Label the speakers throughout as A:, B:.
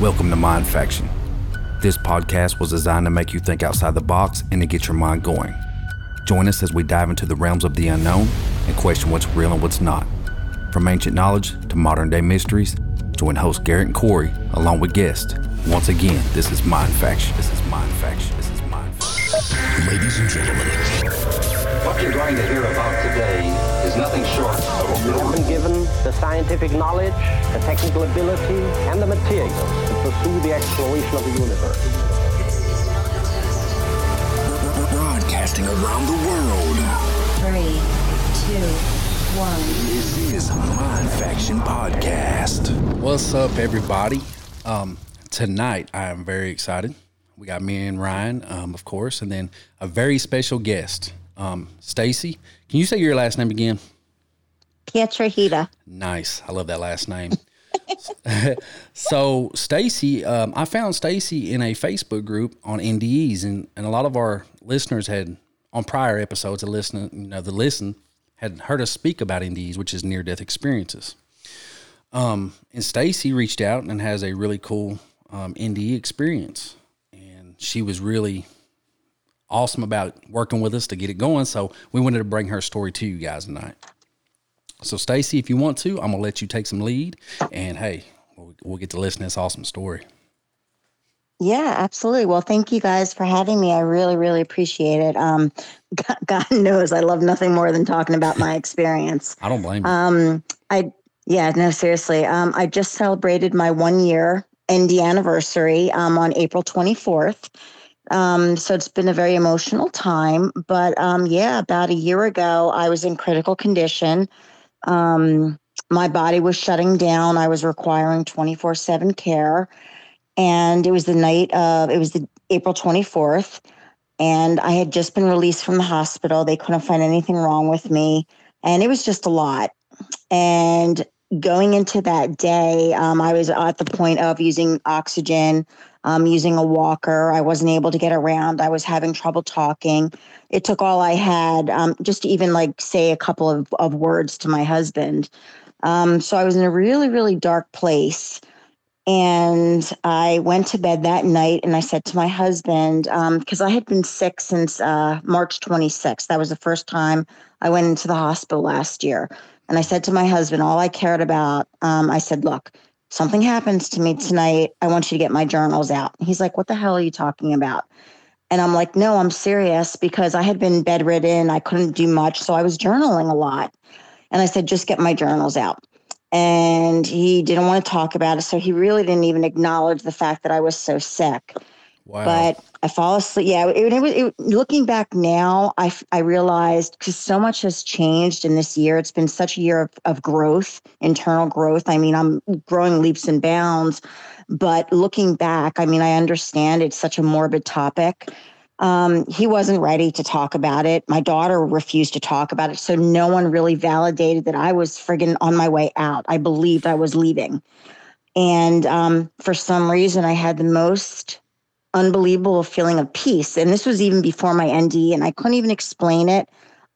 A: Welcome to Mind Faction. This podcast was designed to make you think outside the box and to get your mind going. Join us as we dive into the realms of the unknown and question what's real and what's not. From ancient knowledge to modern day mysteries, join host Garrett and Corey along with guests. Once again, this is Mind Faction. This is Mind Faction. This is Mind Faction.
B: Ladies and gentlemen,
C: What you're going to hear about today is nothing short of a
D: We have been given the scientific knowledge, the technical ability, and the materials to pursue the exploration of the universe.
B: broadcasting around the world.
E: Three, two, one.
B: This is Mind Faction Podcast.
A: What's up, everybody? Um, tonight, I am very excited. We got me and Ryan, um, of course, and then a very special guest, um, Stacy. Can you say your last name again?
F: Pietrahita.
A: Nice. I love that last name. so Stacy, um, I found Stacy in a Facebook group on NDEs, and, and a lot of our listeners had on prior episodes of listening, you know, the listen had heard us speak about NDEs, which is near death experiences. Um, and Stacy reached out and has a really cool um, NDE experience, and she was really awesome about working with us to get it going. So we wanted to bring her story to you guys tonight. So, Stacy, if you want to, I'm gonna let you take some lead, and hey, we'll, we'll get to listen to this awesome story.
F: Yeah, absolutely. Well, thank you guys for having me. I really, really appreciate it. Um, God, knows I love nothing more than talking about my experience.
A: I don't blame you.
F: Um, I yeah, no, seriously. Um, I just celebrated my one year ND anniversary um, on April 24th. Um, so it's been a very emotional time. But um, yeah, about a year ago, I was in critical condition. Um, my body was shutting down. I was requiring 24 7 care. And it was the night of, it was the April 24th. And I had just been released from the hospital. They couldn't find anything wrong with me. And it was just a lot. And going into that day, um, I was at the point of using oxygen, um, using a walker. I wasn't able to get around. I was having trouble talking. It took all I had um, just to even like say a couple of, of words to my husband. Um, so I was in a really, really dark place. And I went to bed that night and I said to my husband, because I had been sick since uh, March 26th. That was the first time I went into the hospital last year. And I said to my husband, all I cared about, um, I said, look, something happens to me tonight. I want you to get my journals out. He's like, what the hell are you talking about? And I'm like, no, I'm serious because I had been bedridden. I couldn't do much. So I was journaling a lot. And I said, just get my journals out. And he didn't want to talk about it. So he really didn't even acknowledge the fact that I was so sick.
A: Wow.
F: But I fall asleep. Yeah, it, it was. It, looking back now, I I realized because so much has changed in this year. It's been such a year of, of growth, internal growth. I mean, I'm growing leaps and bounds. But looking back, I mean, I understand it's such a morbid topic. Um, he wasn't ready to talk about it. My daughter refused to talk about it. So no one really validated that I was friggin' on my way out. I believed I was leaving. And um, for some reason, I had the most unbelievable feeling of peace. And this was even before my ND, and I couldn't even explain it.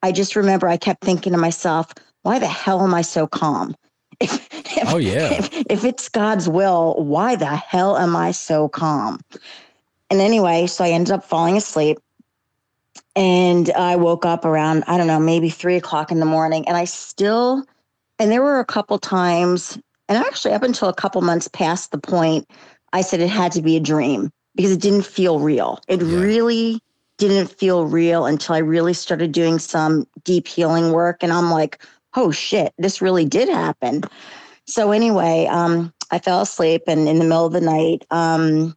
F: I just remember I kept thinking to myself, why the hell am I so calm? If, if,
A: Oh, yeah.
F: If, if it's God's will, why the hell am I so calm? And anyway, so I ended up falling asleep. And I woke up around, I don't know, maybe three o'clock in the morning. And I still, and there were a couple times, and actually up until a couple months past the point, I said it had to be a dream because it didn't feel real. It
A: Yeah.
F: really didn't feel real until I really started doing some deep healing work. And I'm like, oh shit, this really did happen. So anyway, um, I fell asleep and in the middle of the night, um,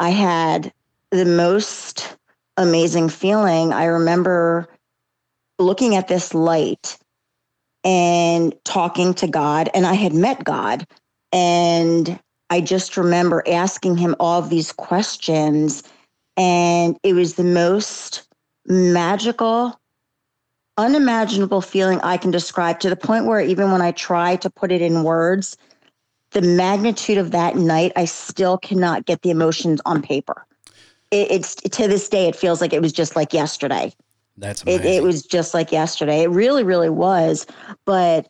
F: I had the most amazing feeling. I remember looking at this light and talking to God, and I had met God. And I just remember asking him all of these questions. And it was the most magical, unimaginable feeling I can describe to the point where even when I try to put it in words, the magnitude of that night, I still cannot get the emotions on paper. It, it's to this day, it feels like it was just like yesterday.
A: That's
F: It, it was just like yesterday. It really, really was. But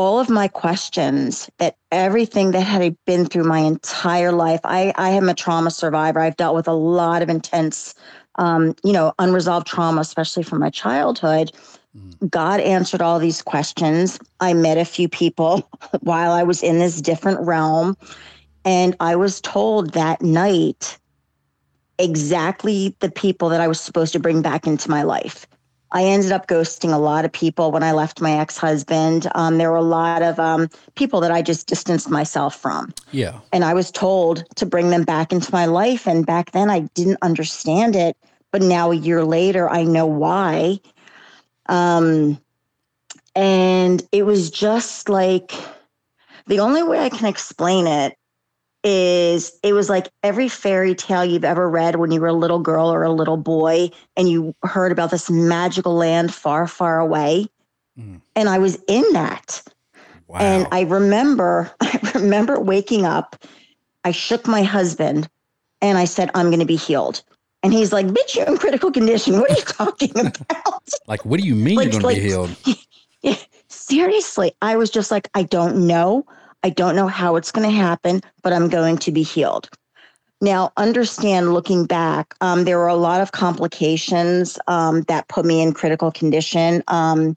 F: all of my questions that everything that had been through my entire life i i am a trauma survivor. I've dealt with a lot of intense um, you know unresolved trauma especially from my childhood. God answered all these questions. I met a few people while i was in this different realm and i was told that night exactly the people that i was supposed to bring back into my life I ended up ghosting a lot of people when I left my ex husband. Um, there were a lot of um, people that I just distanced myself from.
A: Yeah.
F: And I was told to bring them back into my life. And back then I didn't understand it. But now, a year later, I know why. Um, and it was just like the only way I can explain it is it was like every fairy tale you've ever read when you were a little girl or a little boy and you heard about this magical land far, far away.
A: Mm.
F: And I was in that.
A: Wow.
F: And I remember, I remember waking up. I shook my husband and I said, I'm going to be healed. And he's like, bitch, you're in critical condition. What are you talking about?
A: like, what do you mean
F: Like-
A: you're going to be healed?
F: Seriously, I was just like, I don't know. I don't know how it's going to happen, but I'm going to be healed. Now, understand looking back, um, there were a lot of complications um, that put me in critical condition. Um,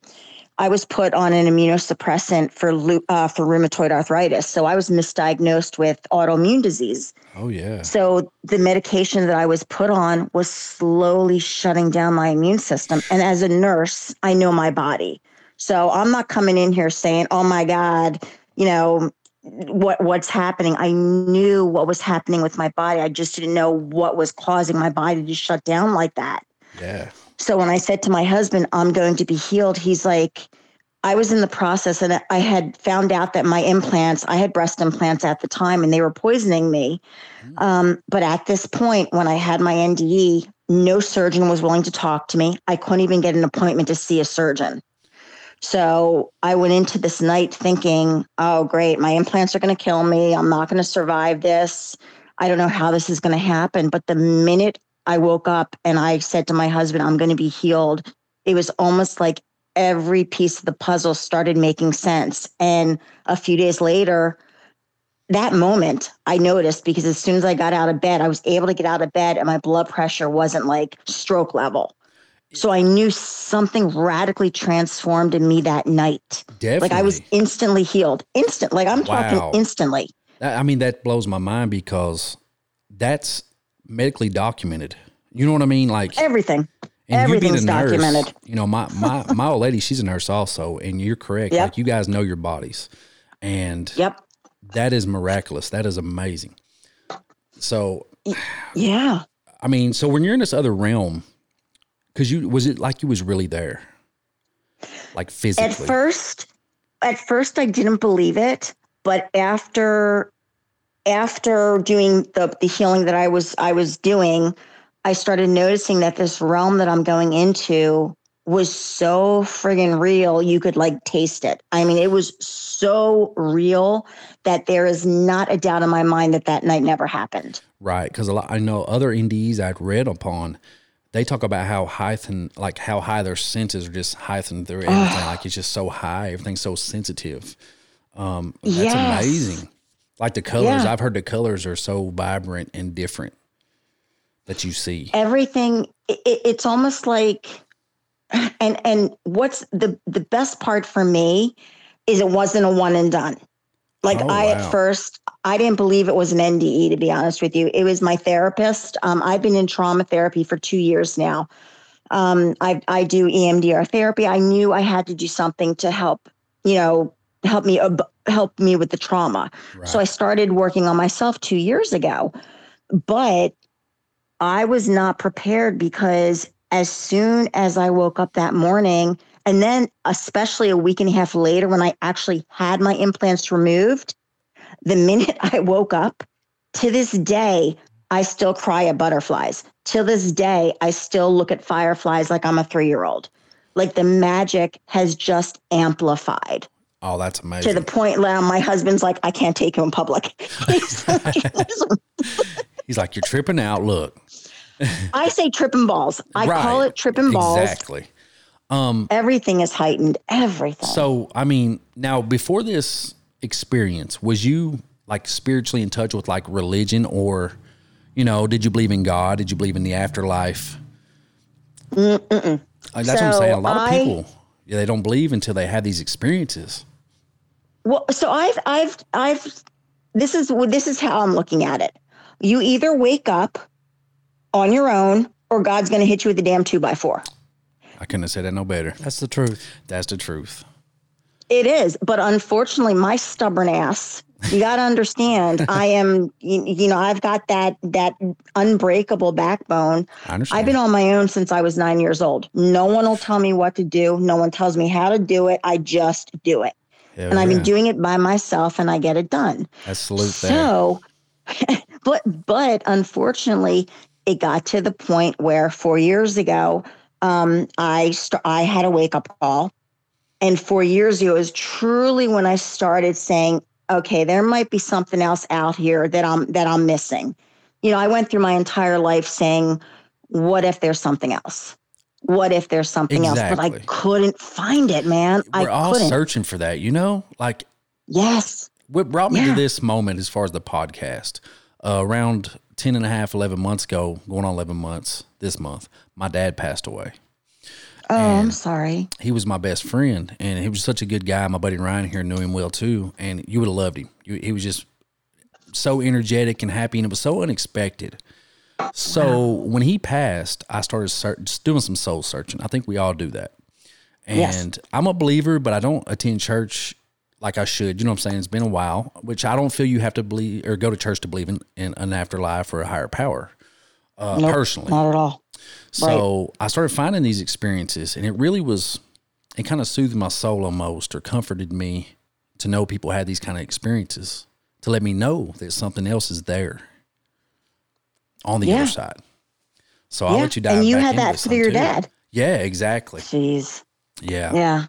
F: I was put on an immunosuppressant for uh, for rheumatoid arthritis, so I was misdiagnosed with autoimmune disease.
A: Oh, yeah.
F: So the medication that I was put on was slowly shutting down my immune system. And as a nurse, I know my body. So I'm not coming in here saying, "Oh my God, you know what what's happening." I knew what was happening with my body. I just didn't know what was causing my body to shut down like that.
A: Yeah.
F: So when I said to my husband, I'm going to be healed, he's like, I was in the process and I had found out that my implants, I had breast implants at the time and they were poisoning me. Um, but at this point, when I had my NDE, no surgeon was willing to talk to me. I couldn't even get an appointment to see a surgeon. So I went into this night thinking, oh, great, my implants are going to kill me. I'm not going to survive this. I don't know how this is going to happen. But the minute I woke up and I said to my husband, I'm going to be healed, it was almost like every piece of the puzzle started making sense. And a few days later, that moment I noticed because as soon as I got out of bed, I was able to get out of bed and my blood pressure wasn't like stroke level. So I knew something radically transformed in me that night.
A: Definitely.
F: Like I was instantly healed. Instant. Like I'm
A: Wow.
F: talking instantly.
A: I mean, that blows my mind because that's medically documented. You know what I mean? Like,
F: Everything.
A: and you
F: Everything's
A: nurse,
F: documented.
A: you know, my, my, my old lady, she's a nurse also. And you're correct.
F: Yep.
A: Like, you guys know your bodies. And
F: Yep.
A: that is miraculous. That is amazing. So,
F: Yeah.
A: I mean, so when you're in this other realm, because you was it like you was really there, like physically?
F: At first, at first I didn't believe it, but after after doing the the healing that I was I was doing, I started noticing that this realm that I'm going into was so friggin' real. You could like taste it. I mean, it was so real that there is not a doubt in my mind that that night never happened.
A: Right, because a lot I know other NDEs i've read upon, they talk about how heightened, like how high their senses are just heightened through everything. like it's just so high, everything's so sensitive. Um, that's
F: Yes.
A: amazing. Like the colors,
F: Yeah.
A: I've heard the colors are so vibrant and different that you see.
F: everything it, it's almost like and and what's the the best part for me is it wasn't a one and done like
A: Oh,
F: i
A: wow.
F: at first i didn't believe it was an nde to be honest with you. It was my therapist. Um, i've been in trauma therapy for two years now. Um, I, I do emdr therapy. I knew i had to do something to help you know help me help me with the trauma. So I started working on myself two years ago, but I was not prepared because as soon as I woke up that morning, and then especially a week and a half later when I actually had my implants removed, the minute I woke up, to this day, I still cry at butterflies. Till this day, I still look at fireflies like I'm a three year old. Like the magic has just amplified
A: Oh, that's amazing.
F: to the point now my husband's like, I can't take you in public.
A: He's like, you're tripping out. Look,
F: I say tripping balls. I call it tripping balls.
A: Exactly. Um,
F: Everything is heightened. Everything.
A: so I mean, now before this experience, was you like spiritually in touch with like religion, or you know, did you believe in God? Did you believe in the afterlife? Like, that's what I'm saying. A lot of people, yeah, they don't believe until they have these experiences.
F: Well, so I've I've I've this is this is how I'm looking at it. You either wake up on your own or God's going to hit you with a damn two by four.
A: I couldn't have said that no better.
G: That's the truth.
A: That's the truth.
F: It is, but unfortunately, my stubborn ass. You got to understand. I am, you, you know, I've got that that unbreakable backbone.
A: I understand.
F: I've been on my own since I was nine years old. No one will tell me what to do. No one tells me how to do it. I just do it, and I've been doing it by myself, and I get it done.
A: That's salute.
F: So, but but unfortunately, it got to the point where four years ago, um, I st- I had a wake up call, and four years ago is truly when I started saying, okay, there might be something else out here that I'm that I'm missing. You know, I went through my entire life saying, what if there's something else? What if there's something else? But I couldn't find it, man.
A: We're
F: I
A: all
F: couldn't.
A: searching for that, you know? Like
F: yes.
A: what brought me to this moment as far as the podcast uh, around 10 and a half 11 months ago going on 11 months this month my dad passed away
F: Oh, I'm sorry.
A: he was my best friend and he was such a good guy my buddy ryan here knew him well too and you would have loved him he was just so energetic and happy and it was so unexpected so when he passed i started just doing some soul searching i think we all do that and
F: Yes.
A: i'm a believer but i don't attend church like I should. You know what I'm saying? It's been a while, which I don't feel you have to believe or go to church to believe in, in an afterlife or a higher power. Uh,
F: Nope,
A: personally,
F: Not at all.
A: So I started finding these experiences, and it really was, it kind of soothed my soul almost, or comforted me to know people had these kind of experiences to let me know that something else is there on the
F: Yeah.
A: other side. So I'll let you dive
F: and you
A: back
F: had that through your
A: too.
F: dad.
A: Yeah, exactly.
F: Jeez.
A: Yeah.
F: Yeah.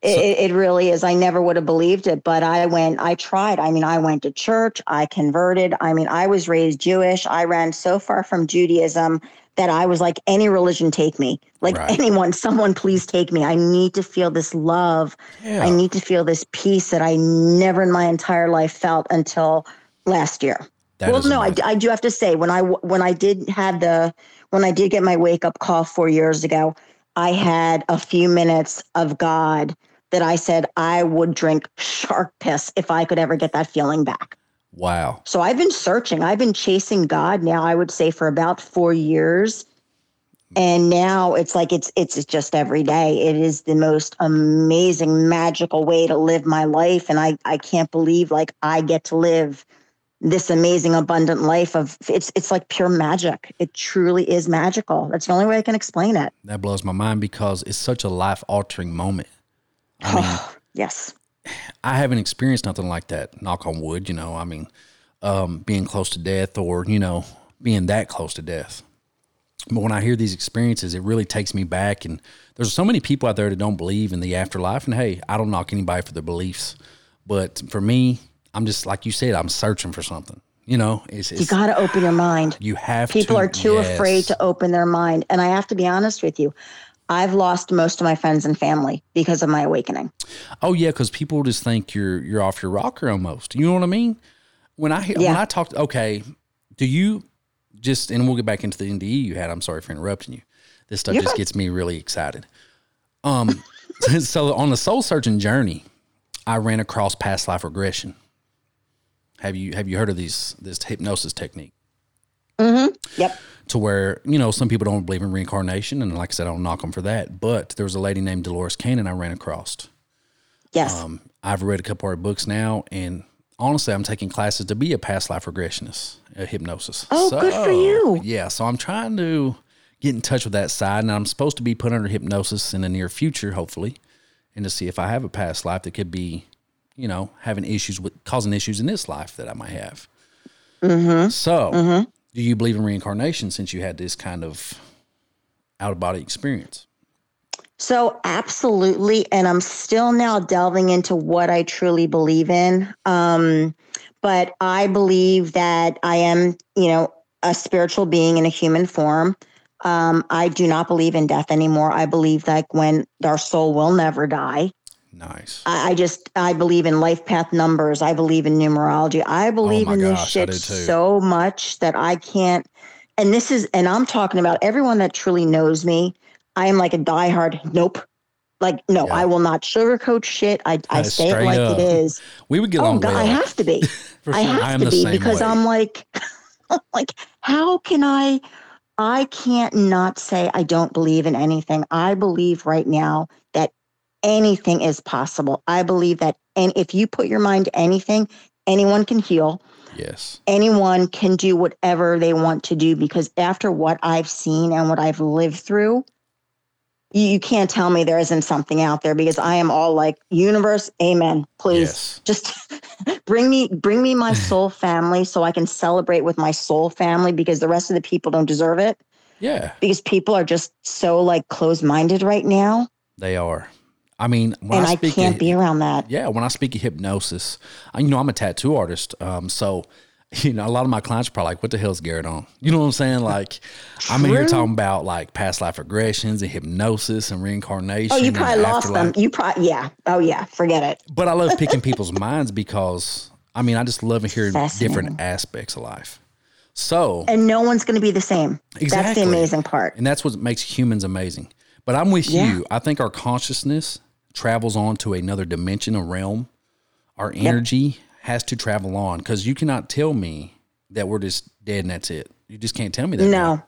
F: It, it it really is. I never would have believed it, but I went, I tried. I mean, I went to church, I converted. I mean, I was raised Jewish. I ran so far from Judaism that I was like, any religion, take me. Like
A: Right.
F: anyone, someone, please take me. I need to feel this love.
A: Yeah.
F: I need to feel this peace that I never in my entire life felt until last year.
A: That
F: well, no, I. I do have to say when I when I did have the when I did get my wake up call four years ago, I had a few minutes of God that I said I would drink shark piss if I could ever get that feeling back.
A: Wow.
F: So I've been searching. I've been chasing God now. I would say for about four years, and now it's like it's it's just every day. It is the most amazing, magical way to live my life, and I I can't believe like I get to live this amazing, abundant life of it's it's like pure magic. It truly is magical. That's the only way I can explain it.
A: That blows my mind because it's such a life altering moment. I mean,
F: yes.
A: I haven't experienced nothing like that. Knock on wood, you know. I mean, um, being close to death, or you know, being that close to death. But when I hear these experiences, it really takes me back. And there's so many people out there that don't believe in the afterlife. And hey, I don't knock anybody for their beliefs, but for me, I'm just like you said, I'm searching for something. You know, it's,
F: You got to open your mind.
A: you have
F: People
A: to,
F: are too
A: yes.
F: afraid to open their mind. And I have to be honest with you. I've lost most of my friends and family because of my awakening.
A: Oh yeah, because people just think you're you're off your rocker almost. You know what I mean? When I hear when I talk, okay, do you just and we'll get back into the NDE you had. I'm sorry for interrupting you. This stuff
F: You're
A: just
F: fine.
A: gets me really excited. Um, so on the soul searching journey, I ran across past life regression. Have you have you heard of these this hypnosis technique?
F: Yep.
A: to where you know some people don't believe in reincarnation, and like I said, I don't knock them for that. But there was a lady named Dolores Cannon I ran across.
F: Yes.
A: Um, I've read a couple of her books now, and honestly, I'm taking classes to be a past life regressionist, a hypnosis.
F: Oh, good for you.
A: Yeah, so I'm trying to get in touch with that side, and I'm supposed to be put under hypnosis in the near future, hopefully, and to see if I have a past life that could be, you know, having issues with causing issues in this life that I might have.
F: Mm-hmm.
A: So, do you believe in reincarnation since you had this kind of out of body experience?
F: So, absolutely. And I'm still now delving into what I truly believe in. Um, but I believe that I am, you know, a spiritual being in a human form. Um, I do not believe in death anymore. I believe like when our soul will never die.
A: Nice.
F: I, I just I believe in life path numbers. I believe in numerology. I oh believe
A: Oh
F: in this
A: gosh, I
F: shit so much that I can't. And this is, and I'm talking about everyone that truly knows me. I am like a diehard. Nope. Like no,
A: Yeah.
F: I will not sugarcoat shit. I I say it like
A: up.
F: it is.
A: We would get
F: Oh
A: along
F: God. I have to be. I
A: sure.
F: have to be because
A: way.
F: I'm like, like, how can I? I can't not say I don't believe in anything. I believe right now that anything is possible. I believe that, and if you put your mind to anything, anyone can heal.
A: yes.
F: Anyone can do whatever they want to do because after what I've seen and what I've lived through, you, you can't tell me there isn't something out there because I am all like, universe, amen. Please
A: Yes.
F: just bring me bring me my soul family so I can celebrate with my soul family because the rest of the people don't deserve it
A: Yeah,
F: because people are just so like closed-minded right now
A: they are. I mean, when
F: and
A: I
F: I, can't be around that.
A: yeah, when I speak of hypnosis, I, you know, I'm a tattoo artist. Um, so, you know, a lot of my clients are probably like, what the hell's Garrett on? You know what I'm saying? Like, I'm in here talking about like past life regressions and hypnosis and reincarnation.
F: Oh, you probably lost them. You probably yeah. Oh yeah, forget it.
A: But I love picking people's minds because, I mean, I just love hearing different aspects of life. So,
F: And no one's going to be the same.
A: Exactly.
F: That's the amazing part.
A: And that's what makes humans amazing. But I'm with
F: Yeah.
A: you. I think our consciousness travels on to another dimension, a realm. Our energy has to travel on because you cannot tell me that we're just dead and that's it. You just can't tell me that.
F: No.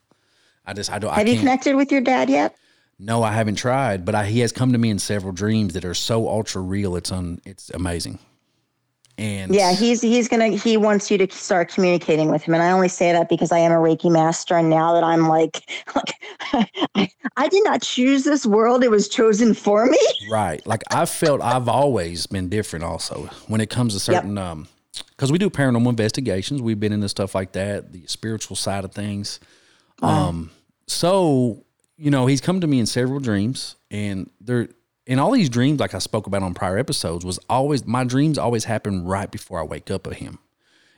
A: I just I don't. I
F: Have you connected with your dad yet?
A: No, I haven't tried, but I, he has come to me in several dreams that are so ultra real. It's un, It's amazing. And
F: Yeah, he's he's gonna he wants you to start communicating with him, and I only say that because I am a Reiki master, and now that I'm like, like I, I did not choose this world; it was chosen for me.
A: Right. Like I've felt I've always been different also when it comes to certain um because we do paranormal investigations. We've been into stuff like that, the spiritual side of things. Um so, you know, he's come to me in several dreams and there in all these dreams, like I spoke about on prior episodes, was always my dreams always happen right before I wake up of him.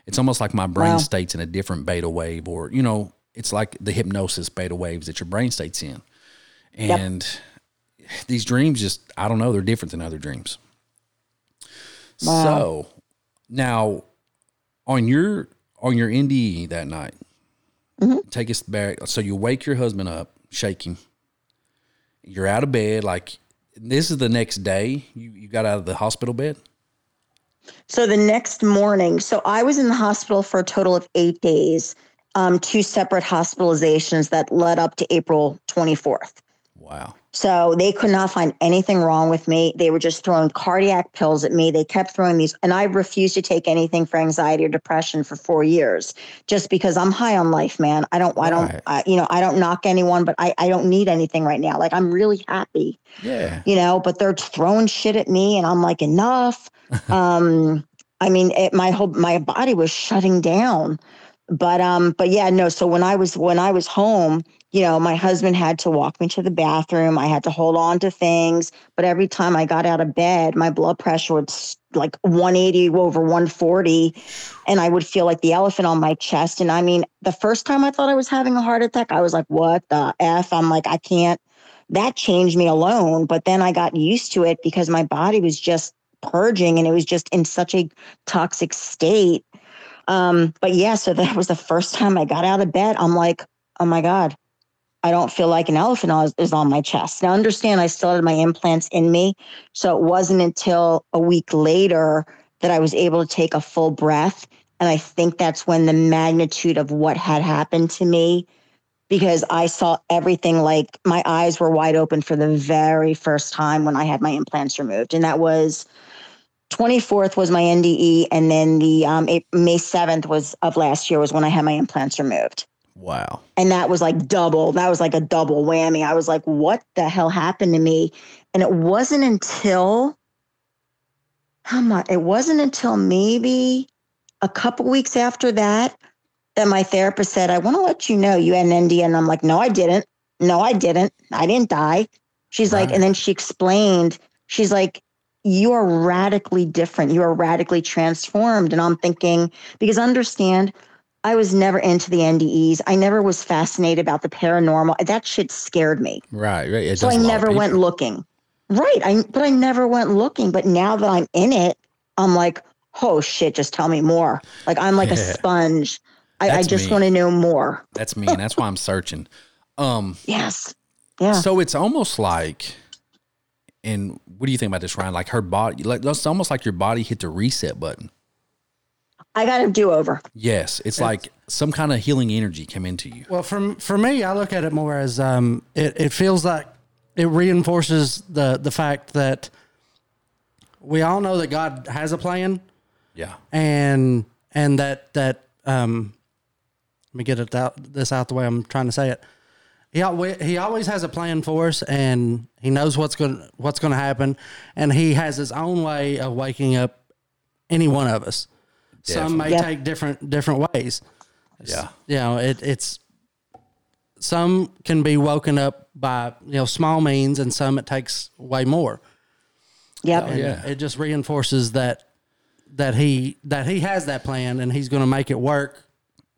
A: It's almost like my brain
F: Wow.
A: states in a different beta wave, or you know, it's like the hypnosis beta waves that your brain states in. And these dreams just I don't know, they're different than other dreams. So now on your on your NDE that night, mm-hmm. take us back. So you wake your husband up, shake him. You're out of bed, like this is the next day. You you got out of the hospital bed.
F: So the next morning, so I was in the hospital for a total of eight days, um, two separate hospitalizations that led up to April 24th.
A: Wow.
F: So they could not find anything wrong with me. They were just throwing cardiac pills at me. They kept throwing these, and I refused to take anything for anxiety or depression for four years, just because I'm high on life, man. I don't, I don't. I, you know, I don't knock anyone, but I, I don't need anything right now. Like I'm really happy,
A: Yeah.
F: you know. But they're throwing shit at me, and I'm like, enough. um, I mean, it, my whole my body was shutting down. But um, but yeah, no. So when I was when I was home, you know, my husband had to walk me to the bathroom. I had to hold on to things. But every time I got out of bed, my blood pressure would like 180 over 140. And I would feel like the elephant on my chest. And I mean, the first time I thought I was having a heart attack, I was like, what the F? I'm like, I can't. That changed me alone. But then I got used to it because my body was just purging and it was just in such a toxic state. Um, but yeah, so that was the first time I got out of bed. I'm like, oh my God, I don't feel like an elephant is- on my chest. Now, understand, I still had my implants in me. So it wasn't until a week later that I was able to take a full breath. And I think that's when the magnitude of what had happened to me, because I saw everything like my eyes were wide open for the very first time when I had my implants removed. And that was 24th was my NDE. And then the um, May 7th was of last year was when I had my implants removed
A: Wow.
F: and that was like double. That was like a double whammy. I was like what the hell happened to me? And it wasn't until how much it wasn't until maybe a couple weeks after that that my therapist said i want to let you know you had an nd and i'm like no i didn't. No i didn't. I didn't die. She's like and then she explained she's like you are radically different. You are radically transformed. And i'm thinking because understand I was never into the NDEs. I never was fascinated about the paranormal. That shit scared me.
A: Right, right. It
F: So I
A: a lot of
F: never went looking. Right. I but I never went looking. But now that I'm in it, I'm like, oh shit, just tell me more. Like I'm like a sponge. I, I just want to know more.
A: That's me, and that's why I'm searching. Um,
F: Yes. Yeah.
A: so it's almost like, and what do you think about this, Ryan? Like her body, like it's almost like your body hit the reset button.
F: I got a do over.
A: Yes, it's like some kind of healing energy came into you.
G: Well, for for me, I look at it more as um, it it feels like it reinforces the the fact that we all know that God has a plan,
A: Yeah,
G: and and that that um, let me get it out this out the way I'm trying to say it. He always, he always has a plan for us, and he knows what's going what's going to happen, and he has his own way of waking up any one of us. Some may
F: Yeah.
G: take different different ways
A: yeah,
G: you know it, it's some can be woken up by you know small means and some it takes way more
F: Yep.
G: And
A: yeah.
G: it just reinforces that that he that he has that plan and he's going to make it work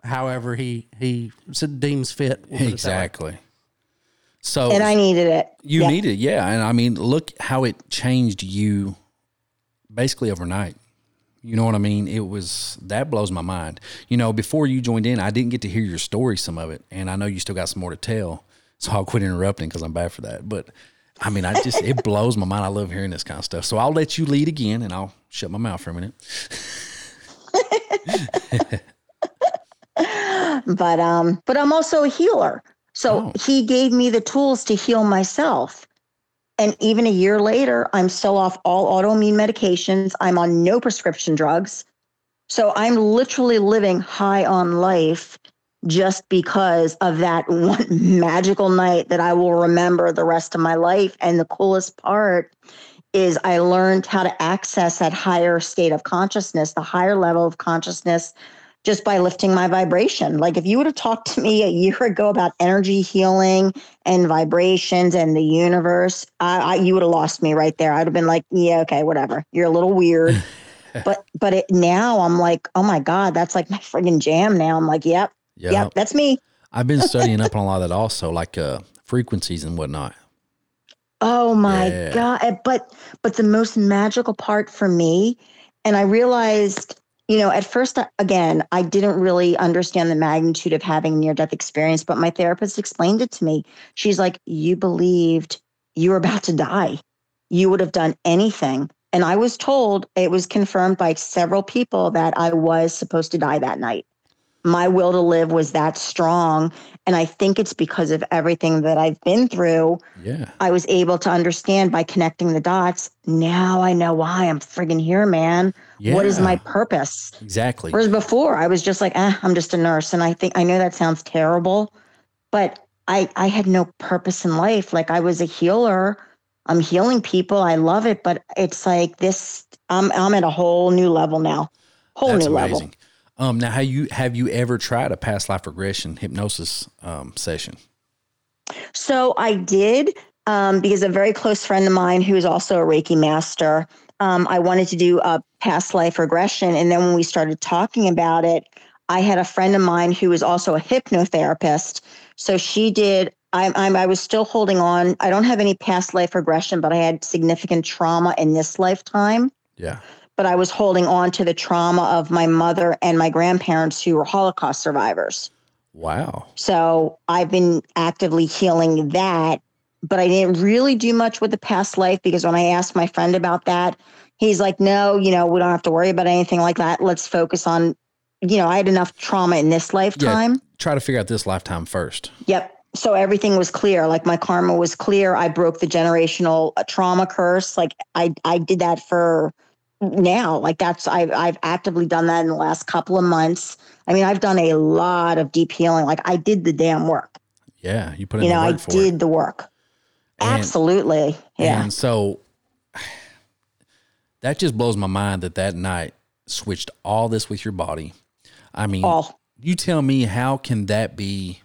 G: however he he deems fit We'll put it that way.
A: exactly. So
F: And I needed it.
A: you
F: Yep.
A: need it, yeah. And I mean, look how it changed you, basically overnight. You know what I mean? It was that blows my mind. You know, before you joined in, I didn't get to hear your story, some of it, and I know you still got some more to tell. So I'll quit interrupting because I'm bad for that. But I mean, I just it blows my mind. I love hearing this kind of stuff. So I'll let you lead again, and I'll shut my mouth for a minute.
F: but um but i'm also a healer so
A: Oh.
F: he gave me the tools to heal myself and even a year later i'm still off all autoimmune medications. I'm on no prescription drugs. So i'm literally living high on life just because of that one magical night that i will remember the rest of my life. And the coolest part is i learned how to access that higher state of consciousness the higher level of consciousness just by lifting my vibration. Like if you would have talked to me a year ago about energy healing and vibrations and the universe, I, I you would have lost me right there. I'd have been like, yeah, okay, whatever. You're a little weird. but but it now I'm like, oh my God, that's like my friggin' jam now. I'm like, yep,
A: Yeah,
F: yep, that's me.
A: I've been studying up on a lot of that also, like uh, frequencies and whatnot.
F: Oh my
A: Yeah.
F: god! Eh, But but the most magical part for me, and I realized, you know, at first, uh, again, I didn't really understand the magnitude of having near death experience. But my therapist explained it to me. She's like, "You believed you were about to die. You would have done anything." And I was told it was confirmed by several people that I was supposed to die that night. My will to live was that strong. And I think it's because of everything that I've been through.
A: Yeah,
F: I was able to understand by connecting the dots. Now I know why I'm friggin' here, man. What is my purpose?
A: exactly.
F: Whereas before I was just like, eh, I'm just a nurse. And I think I know that sounds terrible, but I I had no purpose in life. Like I was a healer. I'm healing people. I love it, but it's like this. I'm I'm at a whole new level now. Whole
A: That's
F: new
A: amazing.
F: level.
A: Um, now, have you have you ever tried a past life regression hypnosis um, session?
F: So I did um, because a very close friend of mine who is also a Reiki master. Um, I wanted to do a past life regression, and then when we started talking about it, I had a friend of mine who was also a hypnotherapist. So she did. I'm, I'm I was still holding on. I don't have any past life regression, but I had significant trauma in this lifetime.
A: Yeah,
F: But I was holding on to the trauma of my mother and my grandparents who were Holocaust survivors.
A: wow.
F: So I've been actively healing that, but I didn't really do much with the past life because when I asked my friend about that, he's like, no, you know, we don't have to worry about anything like that. Let's focus on, you know, I had enough trauma in this lifetime.
A: Try to figure out this lifetime first.
F: Yep. So everything was clear. Like my karma was clear. I broke the generational uh, trauma curse. Like I, I did that for now. Like that's I've I've actively done that in the last couple of months. I mean, I've done a lot of deep healing. Like I did the damn work.
A: Yeah, you put it
F: in
A: the
F: back. You
A: know, I
F: did
A: it.
F: the work.
A: And-
F: Absolutely. Yeah.
A: And so that just blows my mind that that night switched all this with your body. I mean,
F: All.
A: you tell me how can that be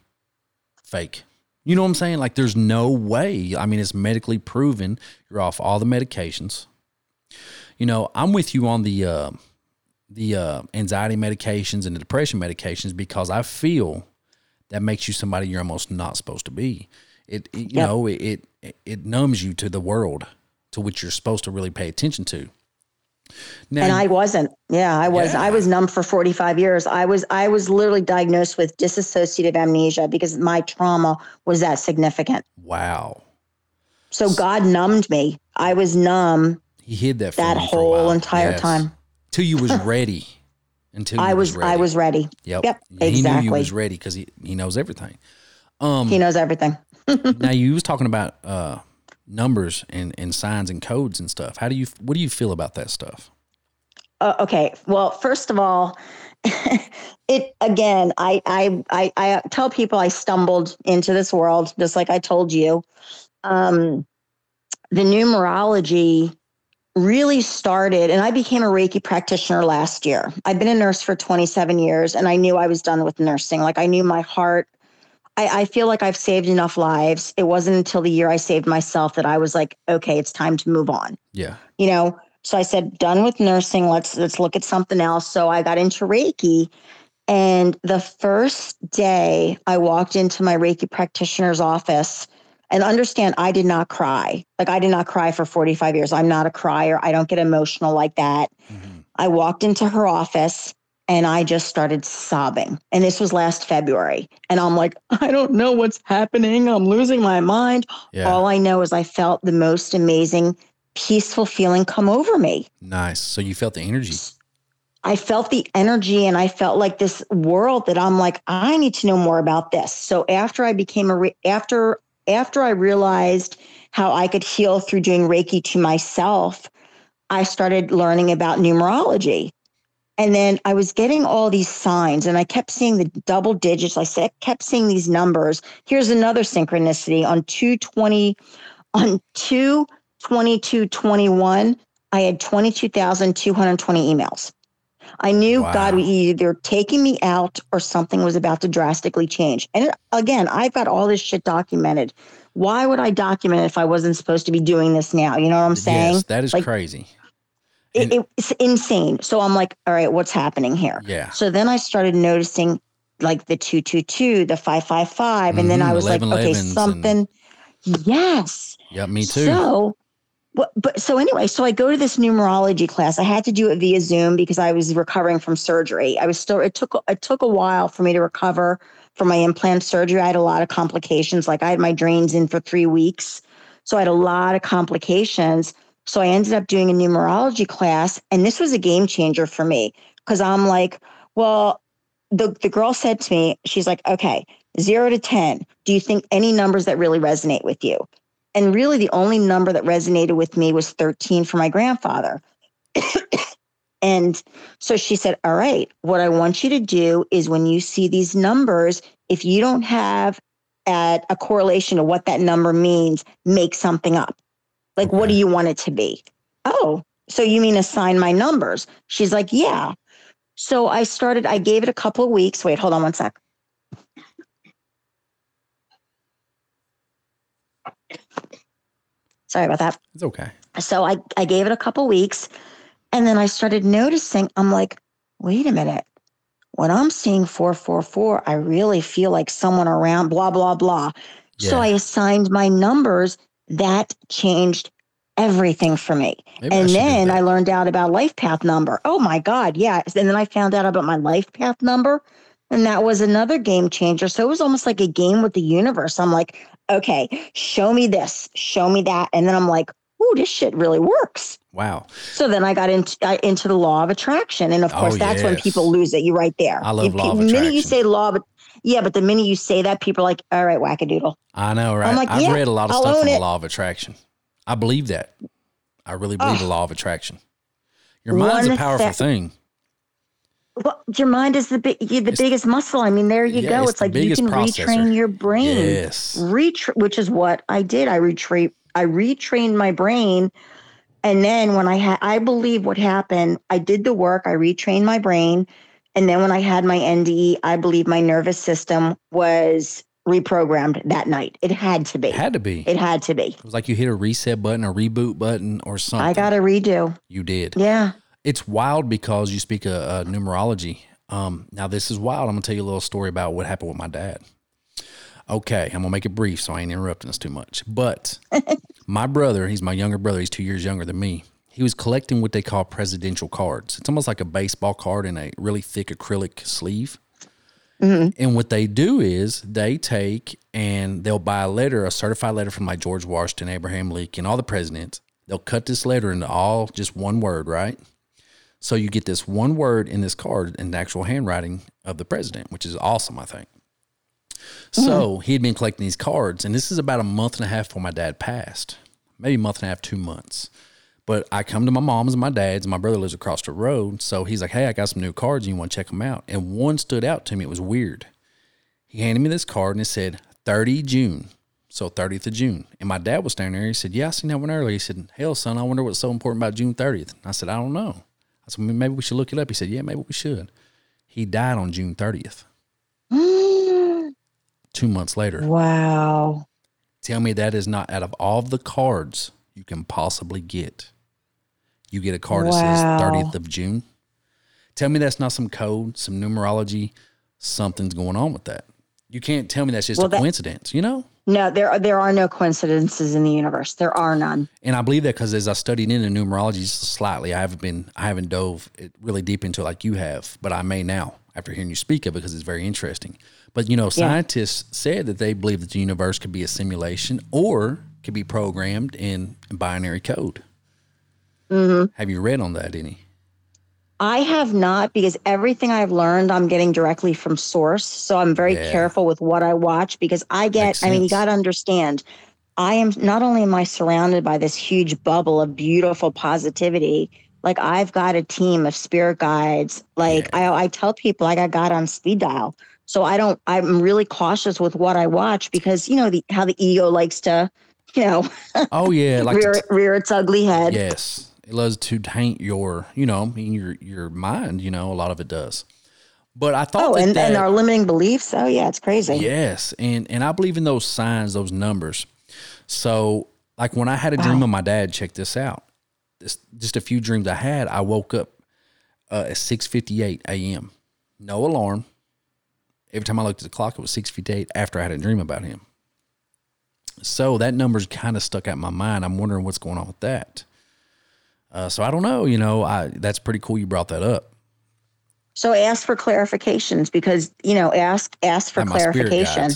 A: fake? You know what I'm saying? Like there's no way. I mean, it's medically proven. You're off all the medications. You know, I'm with you on the uh, the uh, anxiety medications and the depression medications because I feel that makes you somebody you're almost not supposed to be. It, it you
F: Yep.
A: know it, it it numbs you to the world to which you're supposed to really pay attention to. Now,
F: and I wasn't. Yeah, I was.
A: Yeah.
F: I was numb for 45 years. I was. I was literally diagnosed with dissociative amnesia because my trauma was that significant.
A: wow,
F: So God numbed me. I was numb
A: he hid that
F: that
A: you for a
F: whole entire
A: Yes.
F: time.
A: till you was ready. Until
F: I was.
A: ready.
F: I was ready.
A: Yep.
F: Yep.
A: He knew you was ready because he, he knows everything. Um,
F: He knows everything.
A: Now you was talking about uh, numbers and, and signs and codes and stuff. How do you what do you feel about that stuff?
F: Uh, okay. Well, first of all, it again. I, I I I tell people I stumbled into this world just like I told you. Um, the numerology really started, and I became a Reiki practitioner last year. I've been a nurse for 27 years, and I knew I was done with nursing. Like I knew my heart. I, I feel like I've saved enough lives. It wasn't until the year I saved myself that I was like, okay, it's time to move on.
A: Yeah.
F: you know so i said done with nursing. Let's let's look at something else. So i got into reiki and the first day i walked into my reiki practitioner's office and understand i did not cry. Like i did not cry for 45 years. I'm not a crier. I don't get emotional like that.
A: Mhm.
F: i walked into her office and i just started sobbing and this was last february and i'm like i don't know what's happening i'm losing my mind
A: Yeah.
F: all I know is I felt the most amazing, peaceful feeling come over me.
A: nice. So you felt the energy.
F: I felt the energy and I felt like this world that I'm like, I need to know more about this. So after I became a, re- after, after I realized how I could heal through doing Reiki to myself, I started learning about numerology. And then I was getting all these signs and I kept seeing the double digits. I said, kept seeing these numbers. Here's another synchronicity on 220, on 2 22 21, I had 22,220 emails. I knew
A: Wow.
F: God was either taking me out or something was about to drastically change. And it, again, I've got all this shit documented. Why would I document it if I wasn't supposed to be doing this now? You know what I'm saying?
A: Yes, that is
F: Like,
A: crazy.
F: It, it- it's insane. So I'm like, all right, what's happening here?
A: Yeah.
F: So then I started noticing like the 222, the 555. And then
A: Mhm,
F: I was like, okay,
A: 11s and-
F: something. Yes.
A: Yeah, me too.
F: So, but, but so anyway, so I go to this numerology class. I had to do it via Zoom because I was recovering from surgery. I was still, it took, it took a while for me to recover from my implant surgery. I had a lot of complications. Like I had my drains in for three weeks. So I had a lot of complications. So I ended up doing a numerology class. And this was a game changer for me because I'm like, well, the, the girl said to me, she's like, okay, zero to 10, do you think any numbers that really resonate with you? And really, the only number that resonated with me was 13 for my grandfather. and so she said, All right, what I want you to do is when you see these numbers, if you don't have at a correlation to what that number means, make something up. Like, what do you want it to be? Oh, so you mean assign my numbers? She's like, Yeah. So I started, I gave it a couple of weeks. Wait, hold on one sec. Sorry about that.
A: It's okay.
F: So I, I gave it a couple weeks and then I started noticing, I'm like, wait a minute. When I'm seeing 444, I really feel like someone around, blah, blah, blah. So I assigned my numbers. That changed everything for me.
A: Maybe
F: and
A: do
F: then. I learned out about life path number. Oh my God. Yeah. And then I found out about my life path number. And that was another game changer. So it was almost like a game with the universe. I'm like, okay, show me this, show me that. And then I'm like, ooh, this shit really works.
A: Wow.
F: So then I got into uh, into the law of attraction, and of course
A: Oh,
F: that's when people lose it. You right there.
A: I love
F: You-
A: law of
F: The minute you say law of, yeah, but the minute you say that, people are like, all right, wackadoodle.
A: I know, right?
F: like,
A: I've
F: yeah,
A: read a lot of
F: I'll
A: stuff on the law of attraction. I believe that. I really believe
F: Ugh.
A: the law of attraction. Your mind's a powerful
F: sec-
A: thing.
F: Well, your mind is the big, the
A: It's-
F: biggest muscle. I mean, there you
A: Yeah,
F: go.
A: it's
F: It's, like you can
A: processor.
F: retrain your brain.
A: Yes.
F: Retra- which is what I did. I retrain. I retrained my brain, and then when I had, I believe what happened. I did the work. I retrained my brain, and then when I had my NDE, I believe my nervous system was reprogrammed that night. It had to be.
A: It had to be.
F: It had to be.
A: It was like you hit a reset button, a reboot button, or something.
F: I got a redo.
A: You did.
F: Yeah.
A: It's wild because you speak a, uh numerology. Um, now this is wild. I'm gonna tell you a little story about what happened with my dad. Okay, I'm gonna make it brief so I ain't interrupting us too much. But my brother, he's my younger brother. He's two years younger than me. He was collecting what they call presidential cards. It's almost like a baseball card in a really thick acrylic sleeve. Mm-hmm. And what they do is they take and they'll buy a letter, a certified letter from like George Washington, Abraham Lincoln, all the presidents. They'll cut this letter into all just one word, right? So you get this one word in this card in the actual handwriting of the president, which is awesome, I think. Mm-hmm. So he had been collecting these cards, and this is about a month and a half before my dad passed, maybe a month and a half, two months. But I come to my mom's and my dad's, and my brother lives across the road. So he's like, Hey, I got some new cards. You want to check them out? And one stood out to me. It was weird. He handed me this card and it said 30 June. So 30th of June. And my dad was standing there. He said, Yeah, I seen that one earlier. He said, Hell, son, I wonder what's so important about June 30th. I said, I don't know. I said, Maybe we should look it up. He said, Yeah, maybe we should. He died on June 30th, two months later.
F: wow.
A: Tell me that is not out of all the cards you can possibly get. You get a card that says
F: Wow.
A: 30th of June. Tell me that's not some code, some numerology, something's going on with that. You can't tell me that's just
F: Well,
A: a
F: that-
A: coincidence, you know?
F: No, there are, there are no coincidences in the universe. There are none.
A: And I believe that because as I studied into numerology slightly, I haven't been, I haven't dove it really deep into it like you have, but I may now after hearing you speak of it because it's very interesting. But you know, scientists said that they believe that the universe could be a simulation or could be programmed in binary code. Mm-hmm. Have you read on that any?
F: I have not because everything I've learned, I'm getting directly from source. So I'm very
A: Yeah.
F: careful with what I watch because I get, I mean, you got to understand, I am not only am I surrounded by this huge bubble of beautiful positivity, like I've got a team of spirit guides. Like I, I tell people I got God on speed dial. So I don't, I'm really cautious with what I watch because, you know, the, how the ego likes to, you know,
A: Oh yeah, like
F: rear,
A: to
F: rear its ugly head.
A: Yes, it loves to taint your, you know, your your mind. You know, a lot of it does. But I thought
F: Oh,
A: that
F: and,
A: that,
F: and our limiting beliefs. Oh, yeah, it's crazy.
A: yes, and and I believe in those signs, those numbers. So, like when I had a dream of my dad, check this out. This just a few dreams I had. I woke up uh, at six fifty eight a.m. No alarm. Every time I looked at the clock, it was six fifty eight. After I had a dream about him. So that number's kind of stuck out in my mind. I'm wondering what's going on with that. Uh, so I don't know. You know, I that's pretty cool. You brought that up.
F: So ask for clarifications because you know ask ask for
A: And
F: clarification.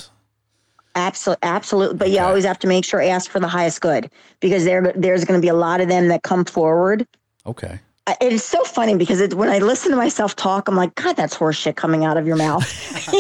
F: Absolutely, absolutely. But you always have to make sure ask for the highest good because there there's going to be a lot of them that come forward.
A: Okay.
F: It is so funny because it, when I listen to myself talk, I'm like, God, that's horse shit coming out of your mouth.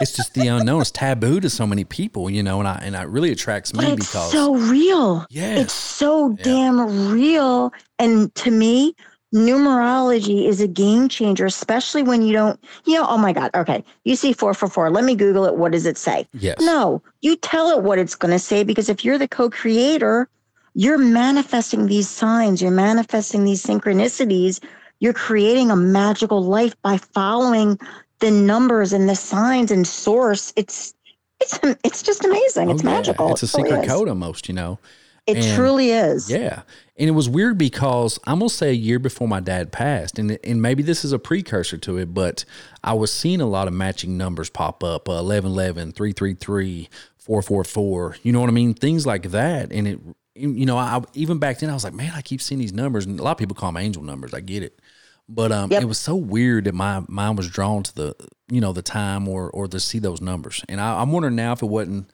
A: It's just the unknown. It's taboo to so many people, you know, and I and it really attracts me but
F: it's
A: because
F: so real.
A: Yeah,
F: It's so
A: Yeah.
F: damn real. And to me, numerology is a game changer, especially when you don't, you know, oh my God, okay, you see 444. Let me Google it. What does it say?
A: yes,
F: No, you tell it what it's going to say because if you're the co creator, you're manifesting these signs, you're manifesting these synchronicities, you're creating a magical life by following the numbers and the signs and source. It's it's it's just amazing.
A: Oh,
F: it's
A: yeah.
F: magical.
A: It's a
F: It
A: secret code almost, you know.
F: It
A: And-
F: truly is.
A: Yeah. And it was weird because I'm gonna say a year before my dad passed, and and maybe this is a precursor to it, but I was seeing a lot of matching numbers pop up, uh, 1111, 333, 444, you know what I mean? Things like that. And it, you know, I even back then I was like, man, I keep seeing these numbers, and a lot of people call them angel numbers. I get it. But um,
F: Yep.
A: it was so weird that my mind was drawn to the, you know, the time or or to see those numbers, and I, I'm wondering now if it wasn't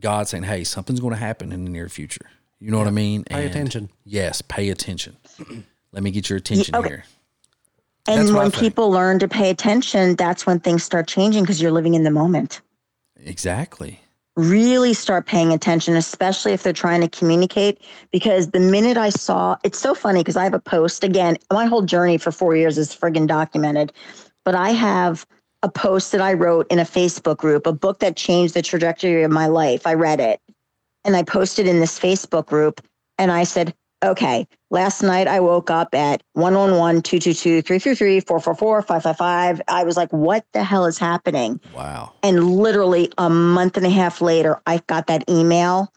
A: God saying, "Hey, something's going to happen in the near future." You know what I mean?
G: Pay attention.
A: Yes, pay attention. Let me get your attention
F: okay.
A: here.
F: And
A: That's
F: when people learn to pay attention, that's when things start changing because you're living in the moment.
A: Exactly.
F: Really start paying attention, especially if they're trying to communicate. Because the minute I saw, it's so funny because I have a post again. My whole journey for four years is friggin' documented, but I have a post that I wrote in a Facebook group, a book that changed the trajectory of my life. I read it and I posted in this Facebook group and I said, okay, last night I woke up at 111 222 333 444 555. I was like, what the hell is happening?
A: Wow.
F: And literally a month and a half later, I got that email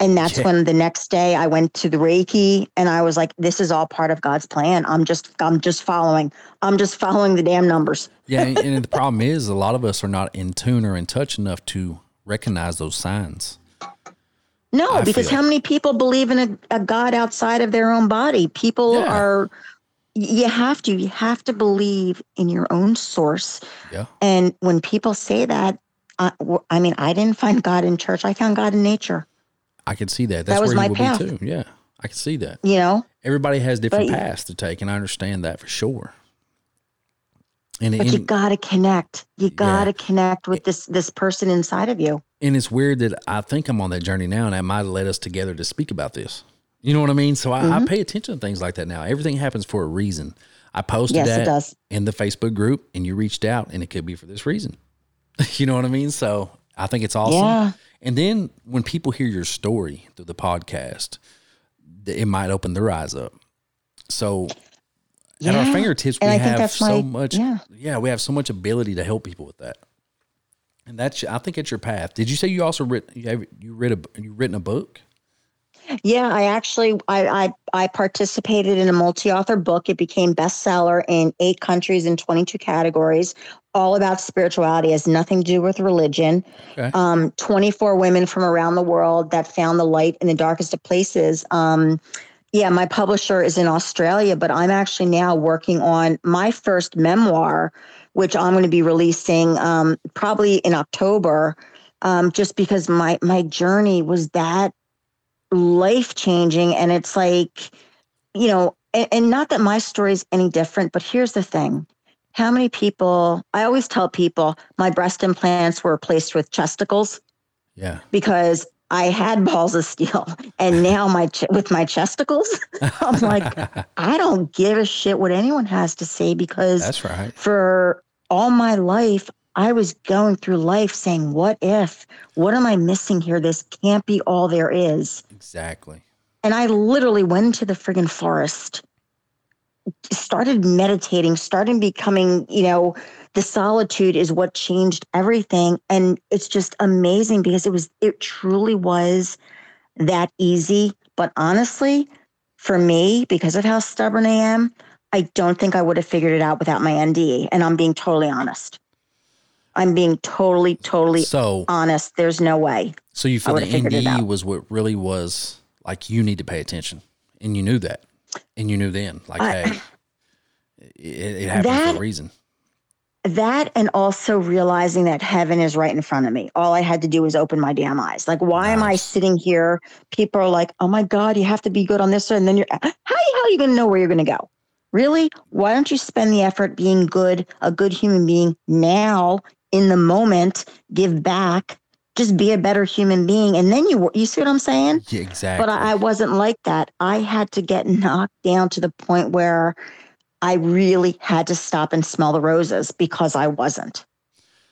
F: And that's
A: Yeah.
F: when the next day I went to the Reiki and I was like, this is all part of God's plan. I'm just I'm just following. I'm just following the damn numbers.
A: Yeah, and, and the problem is a lot of us are not in tune or in touch enough to recognize those signs.
F: No,
A: I
F: because
A: feel-
F: how many people believe in a, a God outside of their own body? People
A: Yeah.
F: are, you have to you have to believe in your own source.
A: Yeah.
F: And when people say that, I mean, I didn't find God in church. I found God in nature.
A: I can see that. That's
F: was
A: where
F: my path.
A: be too. Yeah, I can see that.
F: You know,
A: Everybody has different
F: But-
A: paths to take, and I understand that for sure. And,
F: but you got to connect. You got to connect with this this person inside of you.
A: and it's weird that I think I'm on that journey now, and that might have led us together to speak about this. You know what I mean? So I,
F: Mm-hmm.
A: I pay attention to things like that now. Everything happens for a reason. I posted
F: Yes, it
A: that in the Facebook group, and you reached out, and it could be for this reason. you know what I mean? So I think it's awesome.
F: Yeah.
A: And then when people hear your story through the podcast, it might open their eyes up. So at our
F: Yeah.
A: fingertips, we
F: And I think
A: have
F: that's
A: so
F: my-
A: much.
F: yeah.
A: yeah, we have so much ability to help people with that. And that's, I think, it's your path. Did you say you also writ, you have, you read a, you written a book?
F: Yeah, I actually I I, I participated in a multi-author book. It became bestseller in eight countries in 22 categories, all about spirituality. It has nothing to do with religion.
A: Okay.
F: Um, 24 women from around the world that found the light in the darkest of places. Um, yeah, my publisher is in Australia, but I'm actually now working on my first memoir, which I'm going to be releasing um, probably in October. Um, just because my my journey was that life changing and it's like you know and, and not that my story is any different but here's the thing how many people i always tell people my breast implants were replaced with chesticles
A: Yeah.
F: because i had balls of steel and now my ch- with my chesticles i'm like i don't give a shit what anyone has to say because
A: That's right.
F: for all my life, I was going through life saying, What if? What am I missing here? This can't be all there is.
A: Exactly.
F: And I literally went into the friggin' forest, started meditating, started becoming, you know, the solitude is what changed everything. And it's just amazing because it was, it truly was that easy. But honestly, for me, because of how stubborn I am, I don't think I would have figured it out without my NDE. And I'm being totally honest. I'm being totally, totally
A: So,
F: honest. There's no way.
A: so you feel the
F: would've figured it
A: NDE was what really was like you need to pay attention, and you knew that, and you knew then, like,
F: I-
A: hey, it, it happened for a reason.
F: That and also realizing that heaven is right in front of me. All I had to do was open my damn eyes. Like, why am I sitting here? People are like, oh my God, you have to be good on this. And then you're, how the hell are you going to know where you're going to go? Really? Why don't you spend the effort being good, a good human being now in the moment, give back, just be a better human being. And then you, you see what I'm saying?
A: Yeah, exactly.
F: But I, I wasn't like that. I had to get knocked down to the point where I really had to stop and smell the roses because I wasn't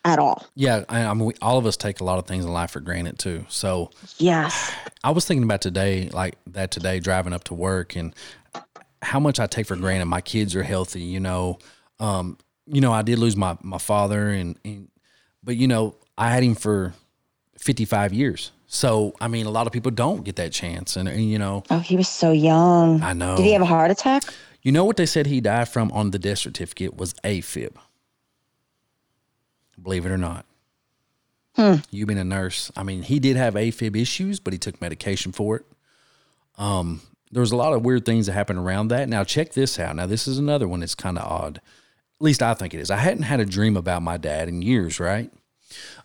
F: at all.
A: yeah, I, I mean, we, all of us take a lot of things in life for granted too. So
F: Yes.
A: I was thinking about today, like that today, driving up to work, and how much I take for granted. My kids are healthy, you know. Um, you know, I did lose my my father, and, and but you know, I had him for fifty five years. So I mean, a lot of people don't get that chance, and, and you know,
F: Oh, he was so young.
A: I know.
F: Did he have a heart attack?
A: You know what they said he died from on the death certificate was AFib. Believe it or not. You being a nurse, I mean, he did have AFib issues, but he took medication for it. Um, there was a lot of weird things that happened around that. Now check this out. Now this is another one that's kind of odd. At least I think it is. I hadn't had a dream about my dad in years, right?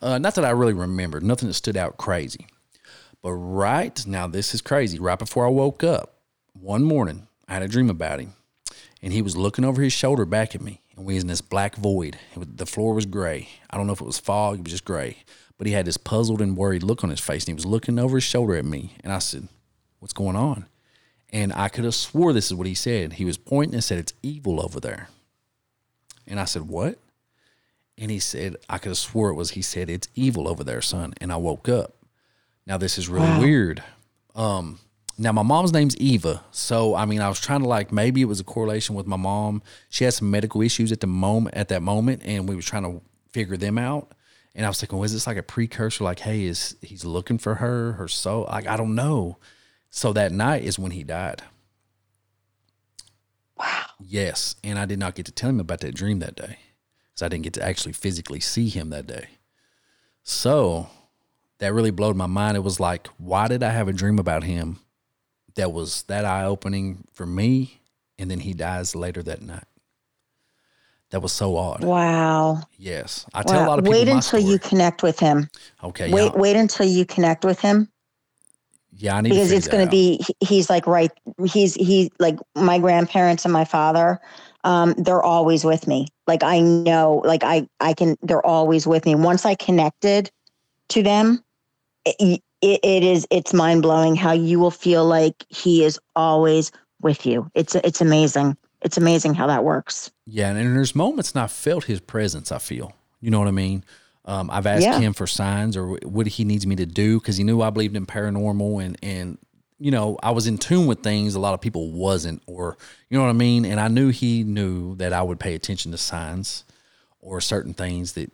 A: Uh, not that I really remembered. Nothing that stood out crazy. But right now, this is crazy. Right before I woke up, one morning, I had a dream about him, and he was looking over his shoulder back at me, and we was in this black void. It was, the floor was gray. I don't know if it was fog; it was just gray. But he had this puzzled and worried look on his face, and he was looking over his shoulder at me. And I said, "What's going on?" And I could have swore this is what he said. He was pointing and said, "It's evil over there." And I said, "What?" And he said, I could have swore it was, he said, it's evil over there, son. And I woke up. Now, this is really weird. Um, now, my mom's name's Eva. So, I mean, I was trying to like, maybe it was a correlation with my mom. She had some medical issues at the moment, at that moment, and we was trying to figure them out. And I was thinking, was this like a precursor? Like, hey, is he's looking for her, her soul? Like, I don't know. So that night is when he died.
F: Wow.
A: Yes, and I did not get to tell him about that dream that day because I didn't get to actually physically see him that day. So that really blowed my mind. It was like, why did I have a dream about him that was that eye opening for me? And then he dies later that night. That was so odd.
F: Wow.
A: Yes, I tell a lot of people.
F: Wait until you connect with him.
A: Okay.
F: Wait, wait until you connect with him
A: yeah, I need
F: because it's going to be. He's like right. He's he like my grandparents and my father. Um, they're always with me. Like I know. Like I I can. They're always with me. Once I connected to them, it, it, it is it's mind blowing how you will feel like he is always with you. It's it's amazing. It's amazing how that works.
A: Yeah, and there's moments and I felt his presence. I feel, you know what I mean. Um, I've asked
F: Yeah.
A: him for signs or what he needs me to do because he knew I believed in paranormal and and you know I was in tune with things a lot of people wasn't, or you know what I mean. And I knew he knew that I would pay attention to signs or certain things that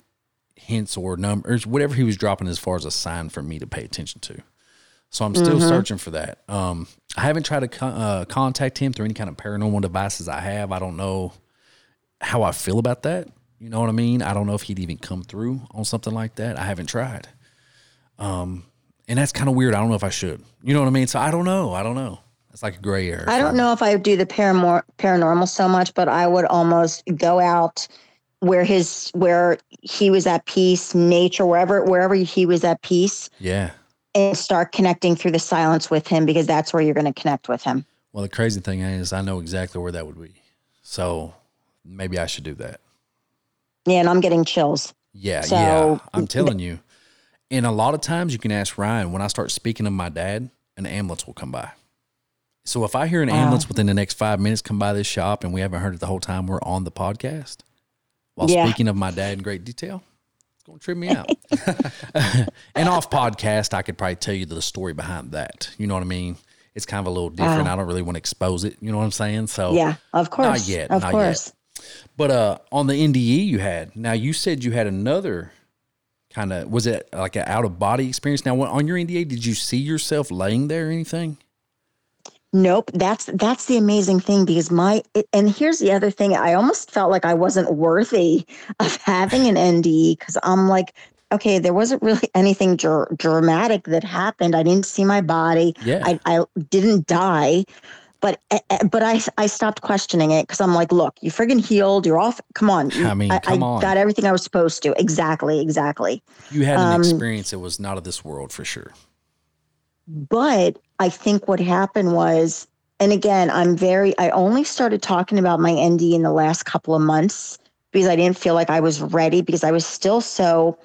A: hints or numbers, whatever he was dropping as far as a sign for me to pay attention to. So I'm still searching for that. Um, I haven't tried to co- uh, contact him through any kind of paranormal devices I have. I don't know how I feel about that. You know what I mean? I don't know if he'd even come through on something like that. I haven't tried. Um, and that's kind of weird. I don't know if I should. You know what I mean? So I don't know. I don't know. It's like a gray area.
F: I don't know if I would do the paramor- paranormal so much, but I would almost go out where his where he was at peace, nature, wherever wherever he was at peace,
A: Yeah.
F: and start connecting through the silence with him because that's where you're going to connect with him.
A: Well, the crazy thing is, I know exactly where that would be. So maybe I should do that.
F: Yeah, and I'm getting chills.
A: Yeah,
F: So-
A: yeah. I'm telling you. And a lot of times you can ask Ryan, when I start speaking of my dad, an ambulance will come by. So if I hear an
F: Wow.
A: ambulance within the next five minutes come by this shop and we haven't heard it the whole time we're on the podcast, while
F: Yeah.
A: speaking of my dad in great detail, it's going to trip me out. and off podcast, I could probably tell you the story behind that. You know what I mean? It's kind of a little different. I don't really want to expose it. You know what I'm saying? So
F: Yeah, of course.
A: Not yet,
F: Of
A: not
F: course.
A: but uh, on the NDE you had, now you said you had another kind of, was it like an out of body experience? Now, on your NDE, did you see yourself laying there or anything?
F: Nope, that's that's the amazing thing because my and here's the other thing. I almost felt like I wasn't worthy of having an NDE because I'm like, okay, there wasn't really anything dr- dramatic that happened. I didn't see my body.
A: Yeah.
F: I, I didn't die, but eh, eh, but I I stopped questioning it because I'm like, look, you friggin' healed. You're off. Come on.
A: I mean, come on.
F: got everything I was supposed to. Exactly, exactly.
A: You had an
F: Um,
A: experience that was not of this world for sure.
F: But I think what happened was, and again, I'm very, I only started talking about my ND in the last couple of months because I didn't feel like I was ready because I was still so.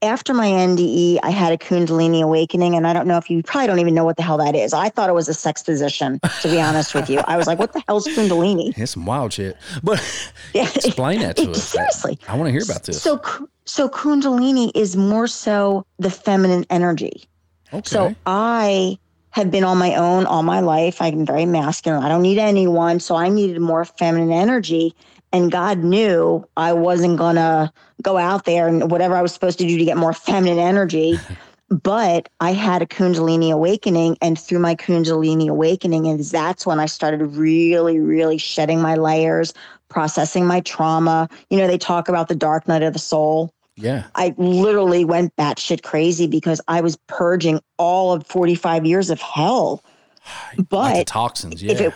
F: After my NDE, I had a Kundalini awakening, and I don't know if you probably don't even know what the hell that is. I thought it was a sex position, to be honest with you. I was like, what the hell's Kundalini?
A: It's some wild shit. But
F: Yeah.
A: explain that to us.
F: seriously.
A: I want to hear about this.
F: So, so Kundalini is more so the feminine energy.
A: okay.
F: So I have been on my own all my life. I'm very masculine. I don't need anyone. So I needed more feminine energy. And God knew I wasn't going to go out there and whatever I was supposed to do to get more feminine energy. but I had a Kundalini awakening. And through my Kundalini awakening, and that's when I started really, really shedding my layers, processing my trauma. You know, they talk about the dark night of the soul.
A: Yeah.
F: I literally went batshit crazy because I was purging all of 45 years of hell.
A: like
F: But
A: toxins. Yeah.
F: if it,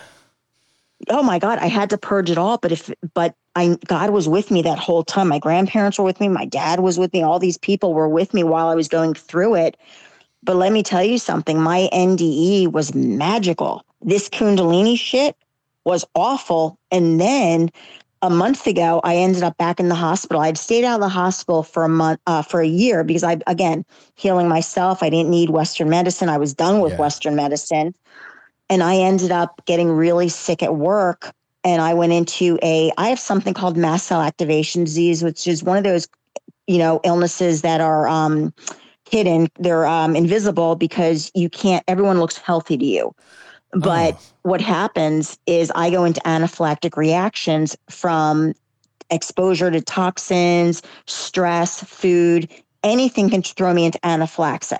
F: oh my God, I had to purge it all. But if, but I, God was with me that whole time. My grandparents were with me. My dad was with me. All these people were with me while I was going through it. But let me tell you something my NDE was magical. This Kundalini shit was awful. And then a month ago, I ended up back in the hospital. I'd stayed out of the hospital for a month, uh, for a year because I, again, healing myself. I didn't need Western medicine. I was done with
A: Yeah.
F: Western medicine. And I ended up getting really sick at work. And I went into a, I have something called mast cell activation disease, which is one of those, you know, illnesses that are um, hidden. They're um, invisible because you can't, everyone looks healthy to you. But
A: Oh.
F: what happens is I go into anaphylactic reactions from exposure to toxins, stress, food, anything can throw me into anaphylaxis.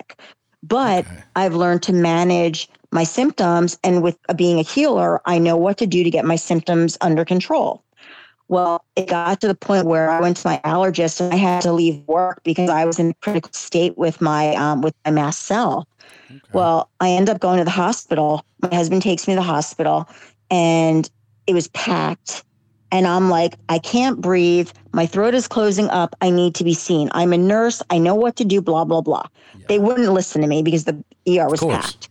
F: But
A: Okay.
F: I've learned to manage my symptoms. And with being a healer, I know what to do to get my symptoms under control. Well, it got to the point where I went to my allergist and I had to leave work because I was in a critical state with my um, with my mast cell. Well, I end up going to the hospital. My husband takes me to the hospital, and it was packed. And I'm like, I can't breathe. My throat is closing up. I need to be seen. I'm a nurse. I know what to do. Blah blah blah. They wouldn't listen to me because the ER was packed.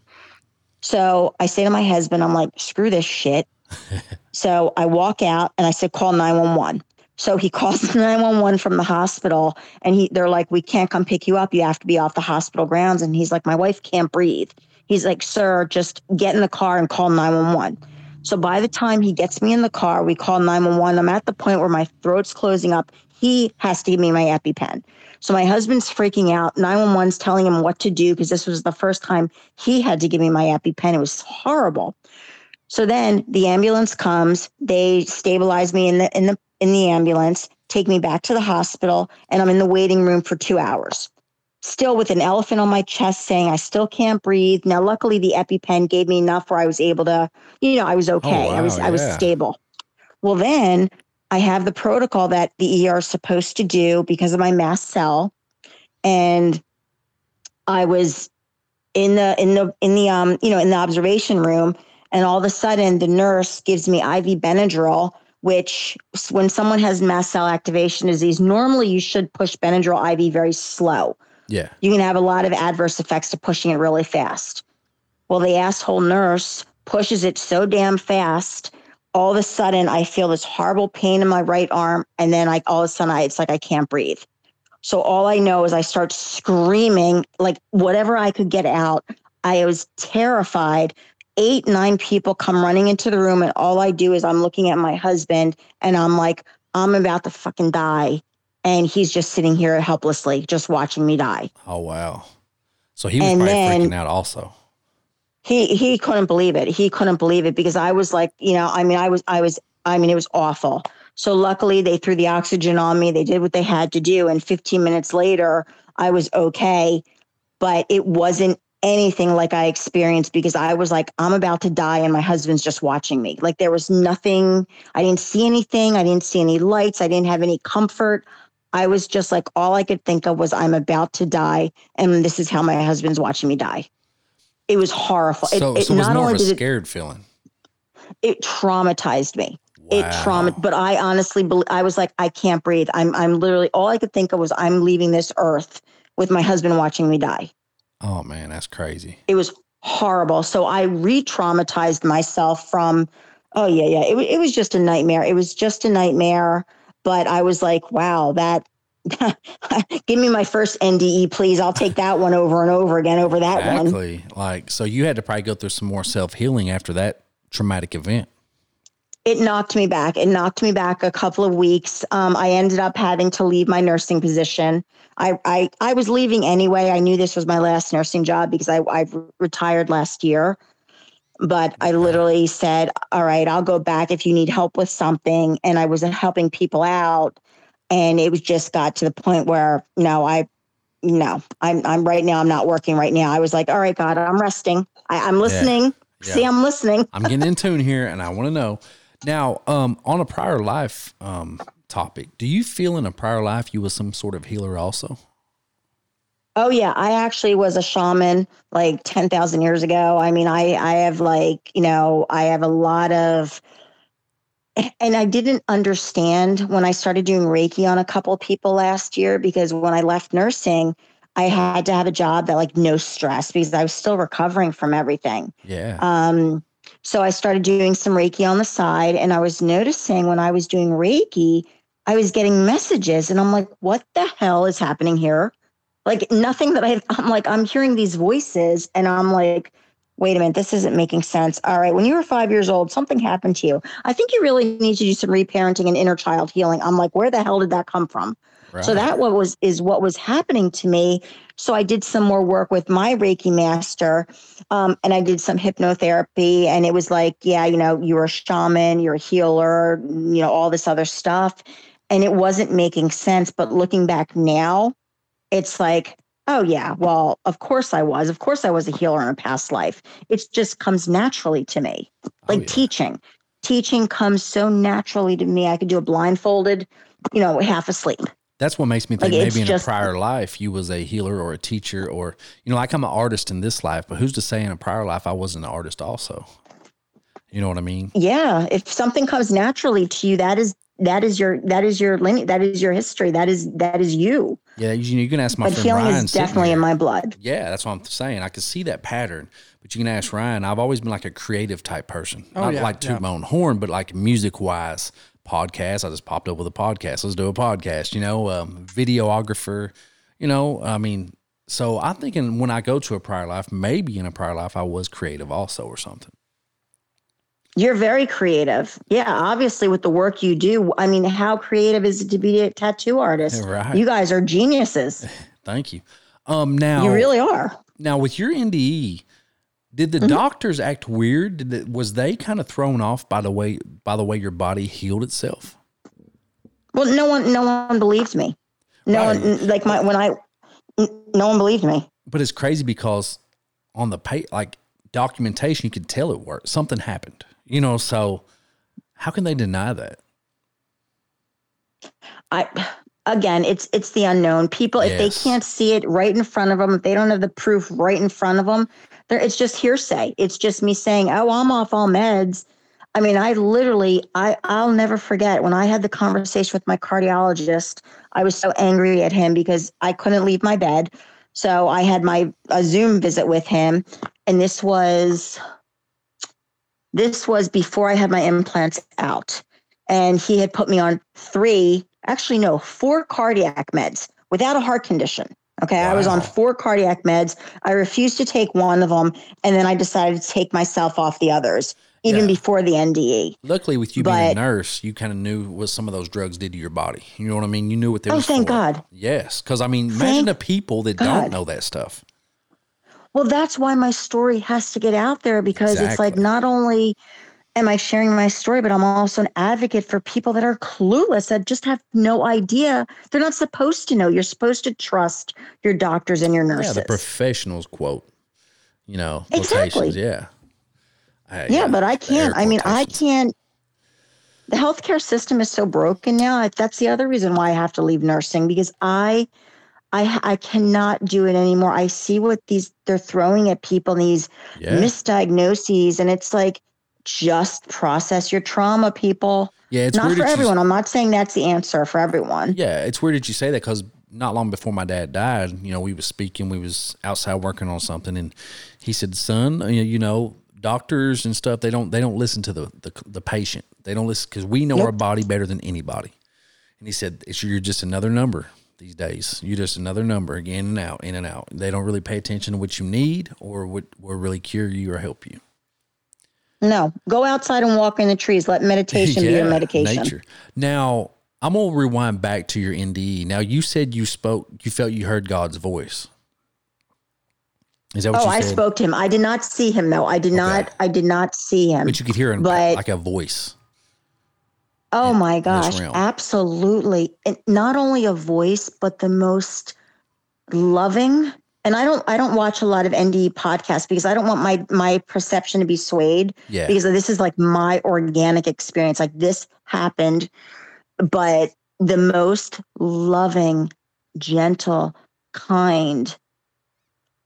F: So I say to my husband, I'm like, screw this shit. so I walk out and I said, call 911. So he calls 911 from the hospital and he they're like, we can't come pick you up. You have to be off the hospital grounds. And he's like, my wife can't breathe. He's like, sir, just get in the car and call 911. So by the time he gets me in the car, we call 911. I'm at the point where my throat's closing up. He has to give me my EpiPen. So my husband's freaking out. 911's telling him what to do because this was the first time he had to give me my EpiPen. It was horrible. So then the ambulance comes. They stabilize me in the in the in the ambulance, take me back to the hospital, and I'm in the waiting room for two hours. Still with an elephant on my chest saying I still can't breathe. Now, luckily the EpiPen gave me enough where I was able to, you know, I was okay. I was
A: wow,
F: I was stable. Well, then I have the protocol that the ER is supposed to do because of my mast cell. And I was in the in the in the um, you know, in the observation room, and all of a sudden the nurse gives me IV Benadryl, which when someone has mast cell activation disease, normally you should push Benadryl IV very slow
A: Yeah.
F: you can have a lot of adverse effects to pushing it really fast. Well, the asshole nurse pushes it so damn fast. All of a sudden, I feel this horrible pain in my right arm, and then I all of a sudden, I, it's like I can't breathe. So all I know is I start screaming like whatever I could get out. I was terrified. Eight, nine people come running into the room, and all I do is I'm looking at my husband, and I'm like, I'm about to fucking die and he's just sitting here helplessly, just watching me die.
A: Oh wow. So he was
F: And
A: probably
F: then-
A: freaking out also.
F: He he couldn't believe it. He couldn't believe it because I was like, you know, I mean, I was I was I mean, it was awful. So luckily they threw the oxygen on me. They did what they had to do, and 15 minutes later, I was okay. But it wasn't anything like I experienced because I was like, I'm about to die, and my husband's just watching me. Like there was nothing. I didn't see anything. I didn't see any lights. I didn't have any comfort. I was just like, all I could think of was, I'm about to die, and this is how my husband's watching me die. It was horrible.
A: So,
F: it, it
A: so it was
F: not
A: more
F: only
A: of a
F: did it,
A: scared feeling.
F: it traumatized me. It
A: Wow.
F: trauma, but I honestly, believe, I was like, I can't breathe. I'm, I'm literally all I could think of was, I'm leaving this earth with my husband watching me die.
A: Oh man, that's crazy.
F: It was horrible. So I re-traumatized myself from, oh yeah, yeah. It, it was just a nightmare. It was just a nightmare. But I was like, wow, that. give me my first NDE, please. I'll take that one over and over again over that one.
A: Exactly. Like so you had to probably go through some more self healing after that traumatic event.
F: It knocked me back. It knocked me back a couple of weeks. Um, I ended up having to leave my nursing position. I, I I was leaving anyway. I knew this was my last nursing job because I I retired last year. But I literally said, "All right, I'll go back if you need help with something." And I was helping people out, and it was just got to the point where no, I no, I'm I'm right now. I'm not working right now. I was like, "All right, God, I'm resting. I, I'm listening. See,
A: Yeah.
F: I'm listening."
A: I'm getting in tune here and I want to know. Now, um, on a prior life um topic, do you feel in a prior life you was some sort of healer also?
F: Oh yeah, I actually was a shaman like 10,000 years ago. I mean, I I have like, you know, I have a lot of and I didn't understand when I started doing Reiki on a couple people last year because when I left nursing, I had to have a job that like no stress because I was still recovering from everything.
A: Yeah.
F: Um, so I started doing some Reiki on the side, and I was noticing when I was doing Reiki, I was getting messages, and I'm like, what the hell is happening here? Like nothing that I, I'm like, I'm hearing these voices, and I'm like, wait a minute, this isn't making sense. All right, when you were five years old, something happened to you. I think you really need to do some reparenting and inner child healing. I'm like, where the hell did that come from?
A: right.
F: So that what was is what was happening to me. So I did some more work with my Reiki master, um, and I did some hypnotherapy. And it was like, yeah, you know, you're a shaman, you're a healer, you know, all this other stuff, and it wasn't making sense. But looking back now, it's like, oh yeah, well, of course I was. Of course I was a healer in a past life. It just comes naturally to me. Like
A: yeah.
F: teaching. Teaching comes so naturally to me. I could do a blindfolded, you know, half asleep.
A: That's what makes me think
F: Like,
A: maybe in
F: just-
A: a prior life you was a healer or a teacher or you know, like I'm an artist in this life, but who's to say in a prior life I wasn't an artist also? You know what I mean?
F: Yeah. If something comes naturally to you, that is that is your that is your lineage, that is your history. That is that is you.
A: Yeah, you, you can ask my
F: but
A: friend
F: healing
A: Ryan.
F: is
A: sitting
F: definitely in my blood.
A: Yeah, that's what I'm saying. I can see that pattern, but you can ask Ryan. I've always been like a creative type person,
G: Oh,
A: not
G: yeah,
A: like toot
G: yeah.
A: my own horn, but like music wise, podcast. I just popped up with a podcast. Let's do a podcast. You know, um, videographer. You know, I mean, so I'm thinking when I go to a prior life, maybe in a prior life I was creative also or something.
F: You're very creative. Yeah, obviously with the work you do. I mean, how creative is it to be a tattoo artist?
A: Right.
F: You guys are geniuses.
A: Thank you. Um, now
F: You really are.
A: Now, with your NDE, did the mm-hmm. doctors act weird? Did was they kind of thrown off by the way by the way your body healed itself?
F: Well, no one no one believed me. No
A: Right.
F: one like my when I no one believed me.
A: But it's crazy because on the pay like documentation, you could tell it worked. Something happened, you know. So how can they deny that?
F: I again, it's it's the unknown. People, if they can't see it right in front of them, if they don't have the proof right in front of them, it's just hearsay. It's just me saying, "Oh, I'm off all meds." I mean, I literally, I I'll never forget when I had the conversation with my cardiologist. I was so angry at him because I couldn't leave my bed, so I had my a Zoom visit with him, and this was this was before I had my implants out and he had put me on three, actually no, four cardiac meds without a heart condition. Okay, I was on four cardiac meds. I refused to take one of them, and then I decided to take myself off the others, even
A: Yeah.
F: before the NDE.
A: Luckily, with you being a nurse, you kind of knew what some of those drugs did to your body. You know what I mean? You knew what they
F: were.
A: Oh,
F: thank
A: for.
F: God.
A: Yes, because I mean, imagine
F: Thank
A: the people that don't know that stuff.
F: Well, that's why my story has to get out there because it's like not only am I sharing my story, but I'm also an advocate for people that are clueless, that just have no idea. They're not supposed to know. You're supposed to trust your doctors and your
A: Yeah,
F: nurses.
A: the professionals quote. You know,
F: Exactly.
A: Yeah. I-
F: yeah, but I can't. I mean, I can't. The healthcare system is so broken now. That's the other reason why I have to leave nursing because I, I, I cannot do it anymore. I see what these they're throwing at people, these
A: Yeah.
F: misdiagnoses, and it's like just process your trauma, people.
A: Yeah, it's
F: not for
A: that you-
F: everyone. I'm not saying that's the answer for everyone.
A: Yeah, it's weird that you say that because not long before my dad died, you know, we was speaking, we was outside working on something, and he said, "Son, you know, doctors and stuff, they don't they don't listen to the the, the patient. They don't listen because we know our body better than anybody." And he said, "It's you're just another number these days. You're just another number, in and out, in and out. They don't really pay attention to what you need or what will really cure you or help you."
F: No, go outside and walk in the trees. Let meditation be your medication.
A: Nature. Now, I'm gonna rewind back to your NDE. Now, you said you spoke, you felt you heard God's voice. Is that what
F: oh,
A: you said?
F: Oh, I spoke to him. I did not see him though. I did not. I did not see him.
A: but you could hear him,
F: but-
A: like a voice.
F: Oh my gosh, absolutely. And not only a voice, but the most loving. And I don't I don't watch a lot of NDE podcasts because I don't want my my perception to be swayed
A: Yeah.
F: because this is like my organic experience. Like this happened, but the most loving, gentle, kind,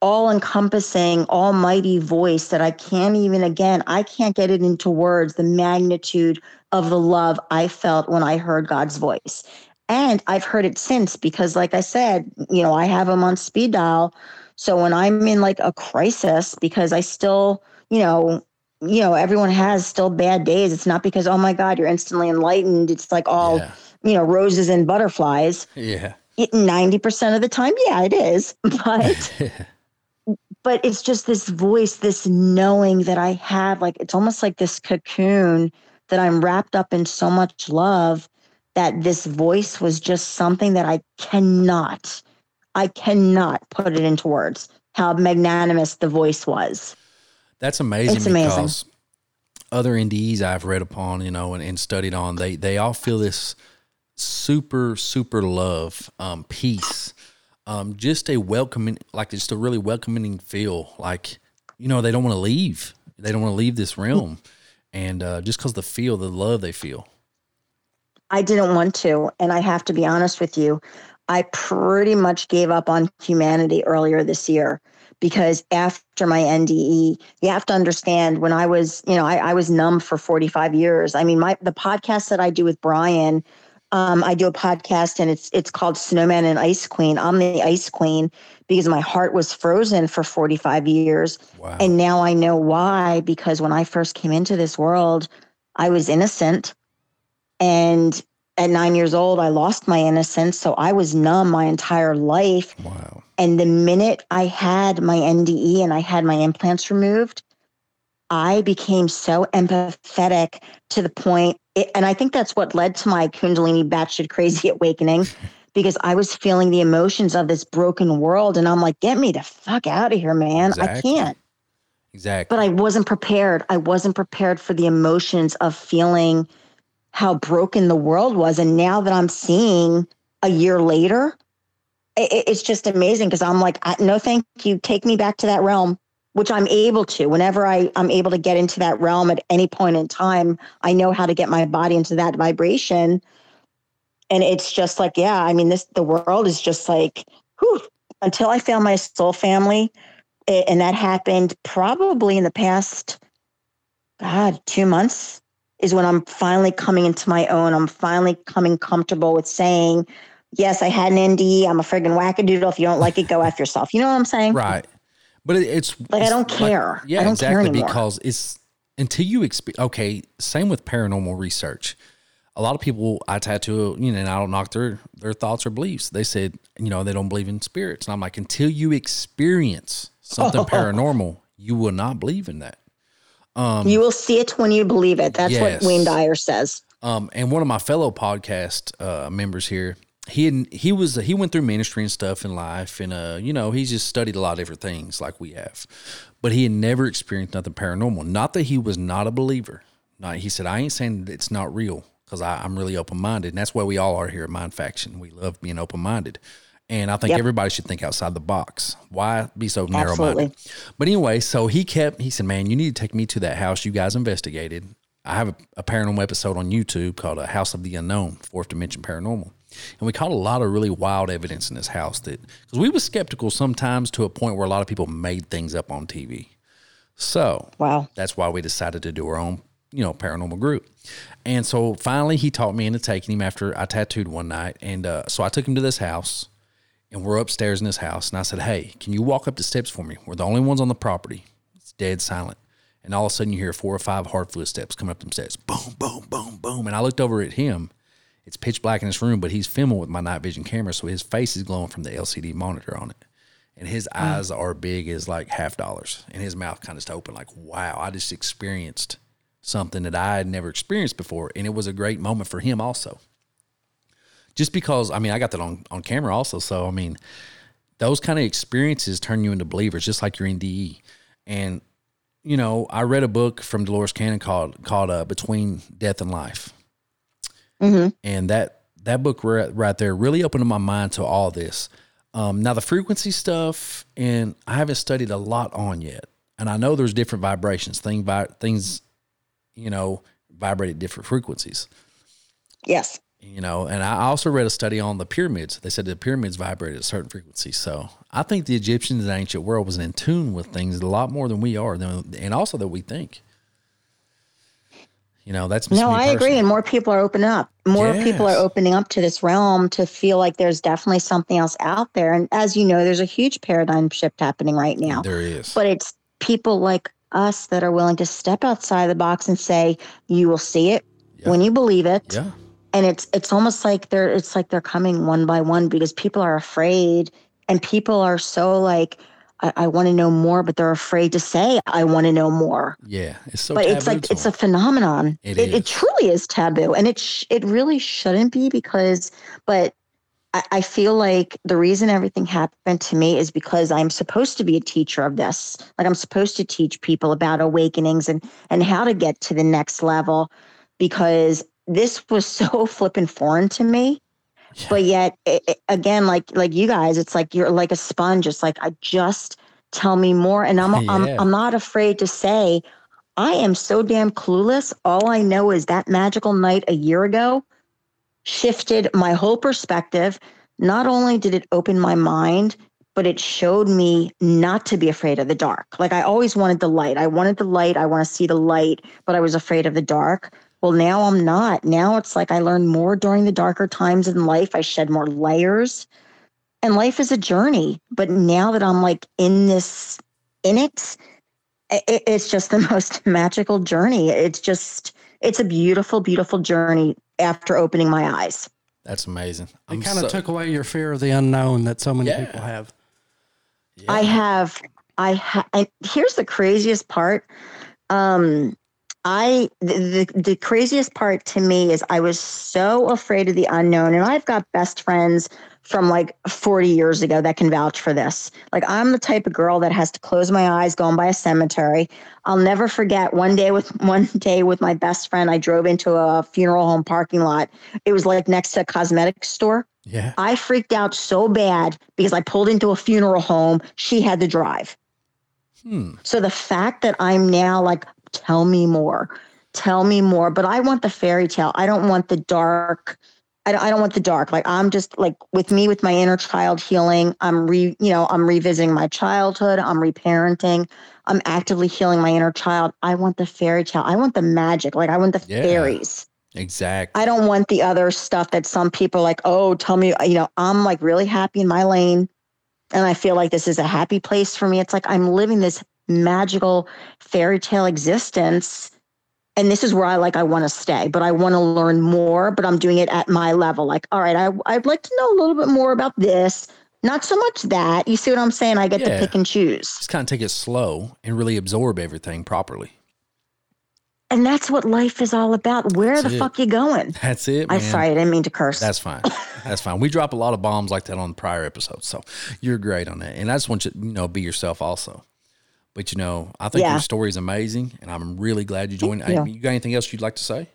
F: all encompassing, almighty voice that I can't even, again, I can't get it into words, the magnitude of the love I felt when I heard God's voice. And I've heard it since because, like I said, you know, I have them on speed dial. So when I'm in like a crisis, because I still, you know, you know, everyone has still bad days. It's not because, oh my God, you're instantly enlightened. It's like all,
A: Yeah.
F: you know, roses and butterflies
A: Yeah.
F: 90% of the time yeah it is but but it's just this voice this knowing that i have like it's almost like this cocoon that i'm wrapped up in so much love that this voice was just something that i cannot i cannot put it into words how magnanimous the voice was
A: That's amazing
F: It's amazing.
A: because other NDEs I've read upon, you know, and, and studied on, they they all feel this super super love, um, peace, um, just a welcoming, like just a really welcoming feel. Like, you know, they don't want to leave. They don't want to leave this realm. And uh, just because the feel, the love they feel.
F: I didn't want to. And I have to be honest with you, I pretty much gave up on humanity earlier this year because after my NDE, you have to understand when I was, you know, I, I was numb for 45 years. I mean, my the podcast that I do with Brian, um, I do a podcast and it's it's called Snowman and Ice Queen. I'm the Ice Queen because my heart was frozen for 45 years.
A: Wow.
F: And now I know why, because when I first came into this world, I was innocent. And at nine years old, I lost my innocence. So I was numb my entire life.
A: Wow.
F: And the minute I had my NDE and I had my implants removed, I became so empathetic to the point, it, and I think that's what led to my Kundalini batshit crazy awakening, because I was feeling the emotions of this broken world, and I'm like, get me the fuck out of here, man! I can't.
A: Exactly.
F: But I wasn't prepared. I wasn't prepared for the emotions of feeling how broken the world was, and now that I'm seeing a year later, i- i- it's just amazing because I'm like, no, thank you. Take me back to that realm, which I'm able to. Whenever I, I'm able to get into that realm at any point in time, I know how to get my body into that vibration. And it's just like, yeah, I mean, this the world is just like, whew, until I found my soul family, and that happened probably in the past, God, two months is when I'm finally coming into my own. I'm finally coming comfortable with saying, yes, I had an NDE. I'm a friggin' wackadoodle. If you don't like it, go after yourself. You know what I'm saying?
A: Right. But it's
F: Like, I don't care.
A: yeah,
F: I don't care
A: exactly.
F: anymore.
A: Because it's until you experience. Okay, same with paranormal research. A lot of people I tattoo, you know, and I don't knock their their thoughts or beliefs. They said, you know, they don't believe in spirits, and I'm like, until you experience something paranormal, you will not believe in that.
F: You will see it when you believe it. That's
A: Yes.
F: what Wayne Dyer says.
A: Um, and one of my fellow podcast uh, members here, he had, he was he went through ministry and stuff in life, and uh, you know, he's just studied a lot of different things like we have, but he had never experienced nothing paranormal. Not that he was not a believer. Not he said, I ain't saying that it's not real because I'm really open minded, and that's why we all are here at Mind Faction. We love being open minded. And I think
F: Yep.
A: everybody should think outside the box. Why be so narrow minded? But anyway, so he kept, he said, Man, you need to take me to that house you guys investigated. I have a, a paranormal episode on YouTube called A House of the Unknown, Fourth Dimension Paranormal. And we caught a lot of really wild evidence in this house that, because we were skeptical sometimes to a point where a lot of people made things up on TV. So
F: Wow.
A: that's why we decided to do our own, you know, paranormal group. And so finally he talked me into taking him after I tattooed one night. And uh, so I took him to this house and we're upstairs in this house. And I said, Hey, can you walk up the steps for me? We're the only ones on the property. It's dead silent. And all of a sudden you hear four or five hard footsteps coming up them steps. Boom, boom, boom, boom. And I looked over at him. It's pitch black in this room, but he's filming with my night vision camera. So his face is glowing from the LCD monitor on it. And his hmm. eyes are big as like half dollars. And his mouth kind of open, like, wow, I just experienced something that I had never experienced before. And it was a great moment for him also just because I mean I got that on on camera also. So I mean, those kind of experiences turn you into believers, just like your NDE. And you know, I read a book from Dolores Cannon called called uh, Between Death and Life, and that that book right, right there really opened my mind to all this. Um, now the frequency stuff, and I haven't studied a lot on yet, and I know there's different vibrations. Thing vi- things, you know, vibrate at different frequencies
F: Yes.
A: You know and i also read a study on the pyramids they said the pyramids vibrate at a certain frequency so i think the egyptians in the ancient world was in tune with things a lot more than we are than, and also that we think you know that's
F: No, I agree. And more people are opening up. More people are opening up to this realm to feel like there's definitely something else out there. And as you know, there's a huge paradigm shift happening right now.
A: there is
F: But it's people like us that are willing to step outside the box and say, you will see it
A: Yeah.
F: when you believe it.
A: yeah
F: and it's it's almost like they're it's like they're coming one by one because people are afraid and people are so like i, I want to know more but they're afraid to say i want to know more.
A: Yeah it's so
F: but it's like it's a phenomenon.
A: It
F: it truly is taboo and it sh- it really shouldn't be because but I, I feel like the reason everything happened to me is because I'm supposed to be a teacher of this. Like I'm supposed to teach people about awakenings and and how to get to the next level because this was so flippin' foreign to me. but yet it, it- again like like you guys it's like you're like a sponge. It's like i just tell me more and i'm I'm, I'm not afraid to say i am so damn clueless. All i know is that magical night a year ago shifted my whole perspective. Not only did it open my mind but it showed me not to be afraid of the dark. Like i always wanted the light. I wanted the light. I want to see the light but i was afraid of the dark well, now I'm not. Now it's like I learn more during the darker times in life. I shed more layers. And life is a journey. But now that I'm like in this, in it, i- i- it's just the most magical journey. It's just, it's a beautiful, beautiful journey after opening my eyes.
A: That's amazing.
G: It
A: I'm
G: kind of
A: so-
G: took away your fear of the unknown that so many
A: Yeah.
G: people have.
F: I have, I ha- and here's the craziest part. Um, I the, the craziest part to me is I was so afraid of the unknown, and I've got best friends from like 40 years ago that can vouch for this. Like I'm the type of girl that has to close my eyes going by a cemetery. I'll never forget one day with one day with my best friend. I drove into a funeral home parking lot. It was like next to a cosmetic store.
A: Yeah.
F: I freaked out so bad because I pulled into a funeral home. She had to drive.
A: Hmm.
F: So the fact that I'm now like, tell me more, tell me more, but I want the fairy tale. I don't want the dark. I don't, I don't want the dark. Like I'm just like with me, with my inner child healing. I'm re, you know, I'm revisiting my childhood. I'm reparenting. I'm actively healing my inner child. I want the fairy tale. I want the magic. Like I want the
A: Yeah.
F: fairies.
A: Exactly.
F: I don't want the other stuff that some people are like, oh, tell me, you know, I'm like really happy in my lane. And I feel like this is a happy place for me. It's like I'm living this magical fairy tale existence. And this is where I like, I want to stay, but I want to learn more, but I'm doing it at my level. Like, all right, I, I'd like to know a little bit more about this. Not so much that. You see what I'm saying? I get
A: Yeah.
F: to pick and choose.
A: Just kind of take it slow and really absorb everything properly.
F: And that's what life is all about. Where
A: That's
F: the
A: it.
F: fuck you going?
A: That's it, I'm
F: sorry, I didn't mean to curse.
A: That's fine. That's fine. We drop a lot of bombs like that on prior episodes, so you're great on that. And I just want you to, you know, be yourself also. But you know, I think
F: Yeah.
A: your story is amazing, and I'm really glad you joined. I-
F: you.
A: you got anything else you'd like to say?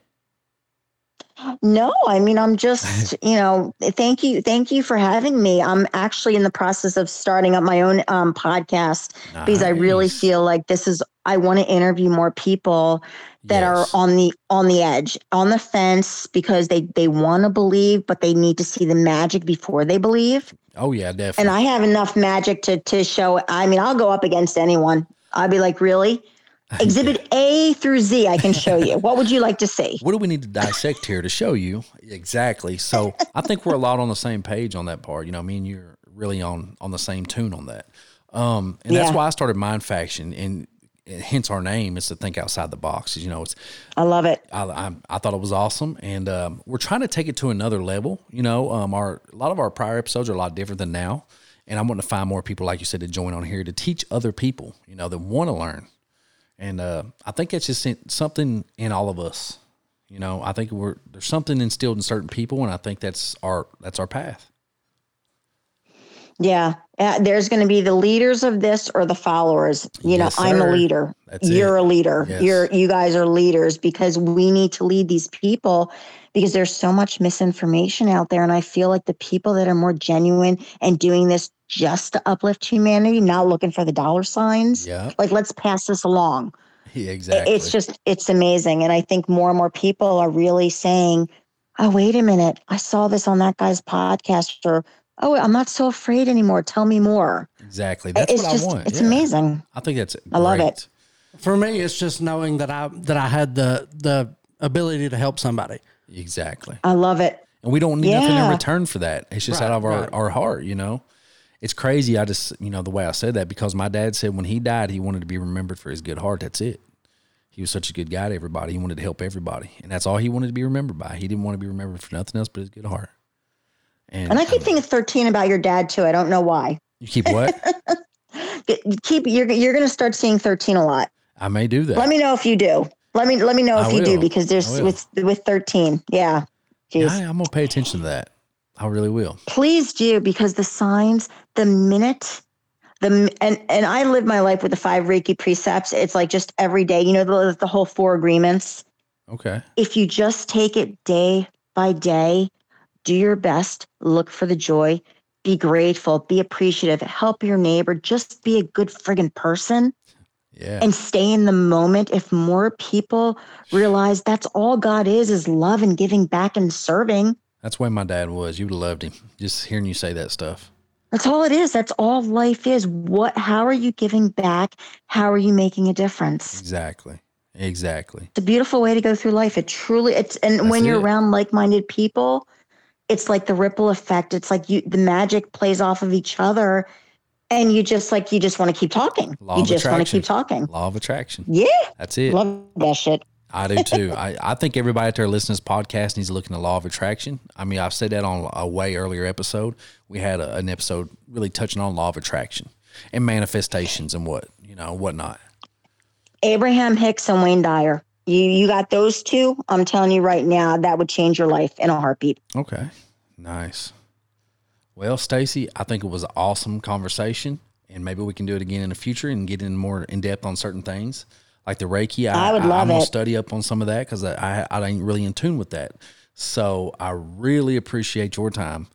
F: No, I mean, I'm just, you know, thank you. Thank you for having me. I'm actually in the process of starting up my own um, podcast because I really feel like this is, I want to interview more people that
A: Yes.
F: are on the, on the edge, on the fence because they, they want to believe, but they need to see the magic before they believe.
A: Oh yeah, definitely. And.
F: I have enough magic to, to show. I mean, I'll go up against anyone. I'll be like, really? Exhibit A through Z, I can show you. What would you like to see?
A: what do we need to dissect here to show you exactly? So I think we're a lot on the same page on that part. You know, me and you're really on on the same tune on that. Um, and that's
F: Yeah.
A: why I started Mind Faction, and hence our name is to think outside the box. You know, it's
F: I love it.
A: I, I, I thought it was awesome, and um, we're trying to take it to another level. You know, um, our a lot of our prior episodes are a lot different than now, and I'm wanting to find more people like you said to join on here to teach other people. You know, that want to learn, and uh, I think it's just in, something in all of us. You know, I think we're there's something instilled in certain people, and I think that's our that's our path.
F: Yeah. Uh, there's going to be the leaders of this or the followers. You
A: Yes,
F: know, I'm a leader.
A: That's
F: You're
A: it.
F: a leader.
A: Yes.
F: You're you guys are leaders because we need to lead these people because there's so much misinformation out there and I feel like the people that are more genuine and doing this just to uplift humanity, not looking for the dollar signs.
A: Yeah,
F: Like let's pass this along.
A: yeah exactly.
F: It's just it's amazing and I think more and more people are really saying, "Oh, wait a minute. I saw this on that guy's podcast or oh, I'm not so afraid anymore. Tell me more."
A: exactly. That's
F: it's
A: what
F: just
A: I want.
F: it's
A: yeah.
F: amazing.
A: I think that's
F: I love it.
G: For me, it's just knowing that I that I had the the ability to help somebody.
A: Exactly.
F: I love it.
A: and we don't need nothing in return for that. It's just
G: Right,
A: out of our,
G: right.
A: our heart, you know. It's crazy. I just, you know, the way I said that because my dad said when he died, he wanted to be remembered for his good heart. That's it. He was such a good guy to everybody. He wanted to help everybody, and that's all he wanted to be remembered by. He didn't want to be remembered for nothing else but his good heart. And,
F: And I keep
A: um,
F: thinking 13 about your dad too. I don't know why.
A: you keep what?
F: Keep you're you're going to start seeing 13 a lot.
A: I may do that.
F: Let me know if you do. Let me let me know
A: I
F: if you do because there's with with 13. Yeah.
A: Yeah, I, I'm gonna pay attention to that. I really will.
F: please do because the signs the minute the and and i live my life with the five reiki precepts it's like just every day you know the, the whole four agreements
A: Okay.
F: if you just take it day by day do your best, look for the joy, be grateful, be appreciative, help your neighbor, just be a good friggin' person
A: Yeah.
F: and stay in the moment. If more people realize that's all God is, is love and giving back and serving.
A: That's where my dad was. You loved him. Just hearing you say that stuff.
F: That's all it is. That's all life is. What how are you giving back? How are you making a difference?
A: Exactly. Exactly.
F: It's a beautiful way to go through life. It truly it's and
A: That's
F: when you're
A: it.
F: around like-minded people, it's like the ripple effect. It's like you the magic plays off of each other and you just like you just want to keep talking.
A: Law
F: you just want to keep talking.
A: Law of attraction.
F: Yeah.
A: That's it.
F: Love that shit.
A: I do too. I, I think everybody out there listening to this podcast needs to look in the law of attraction. I mean, I've said that on a way earlier episode. We had a, an episode really touching on law of attraction and manifestations and what, you know, whatnot.
F: Abraham Hicks and Wayne Dyer. You you got those two. I'm telling you right now, that would change your life in a heartbeat.
A: Okay. Nice. Well, Stacy, I think it was an awesome conversation, and maybe we can do it again in the future and get in more in depth on certain things, like the Reiki.
F: I would love
A: I'm gonna
F: it.
A: study up on some of that because I, I I ain't really in tune with that. So I really appreciate your time,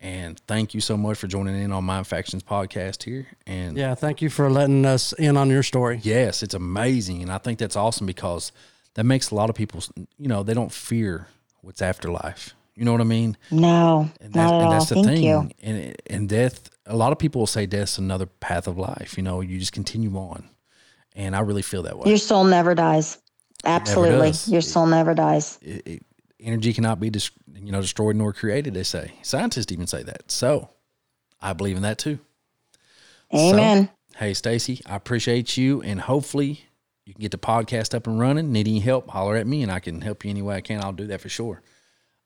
A: and thank you so much for joining in on Mind Factions podcast here. And
G: Yeah, thank you for letting us in on your story.
A: Yes, it's amazing, and I think that's awesome because that makes a lot of people, you know, they don't fear what's afterlife. You know what I mean?
F: No,
A: And,
F: not
A: that's,
F: at
A: and
F: all.
A: the
F: Thank
A: thing.
F: you.
A: And and death. A lot of people will say death's another path of life. You know, you just continue on, and I really feel that way.
F: Your soul never dies. Absolutely.
A: does.
F: Your soul never dies.
A: It- it- energy cannot be, dis, you know, destroyed nor created. They say scientists even say that. So I believe in that too.
F: Amen.
A: So, hey, Stacy, I appreciate you, and hopefully you can get the podcast up and running. Need any help? Holler at me, and I can help you any way I can. I'll do that for sure.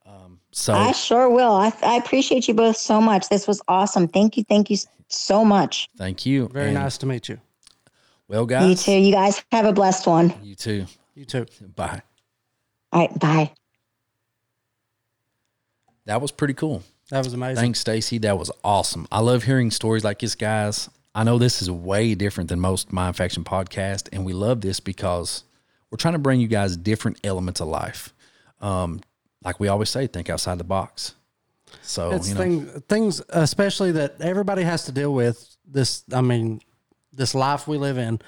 A: Um, so
F: I sure will. I, I appreciate you both so much. This was awesome. Thank you. Thank you so much.
A: thank you.
G: Very
A: And,
G: nice to meet you.
A: Well, guys.
F: You too. You guys have a blessed one.
A: You too.
G: You too.
A: Bye.
F: All right. Bye.
A: That was pretty cool.
G: That was amazing.
A: Thanks, Stacy. That was awesome. I love hearing stories like this, guys. I know this is way different than most Mind Faction podcast, and we love this because we're trying to bring you guys different elements of life. Um, like we always say, think outside the box. So
G: it's
A: you know,
G: thing, things, especially that everybody has to deal with. This, I mean, this life we live in.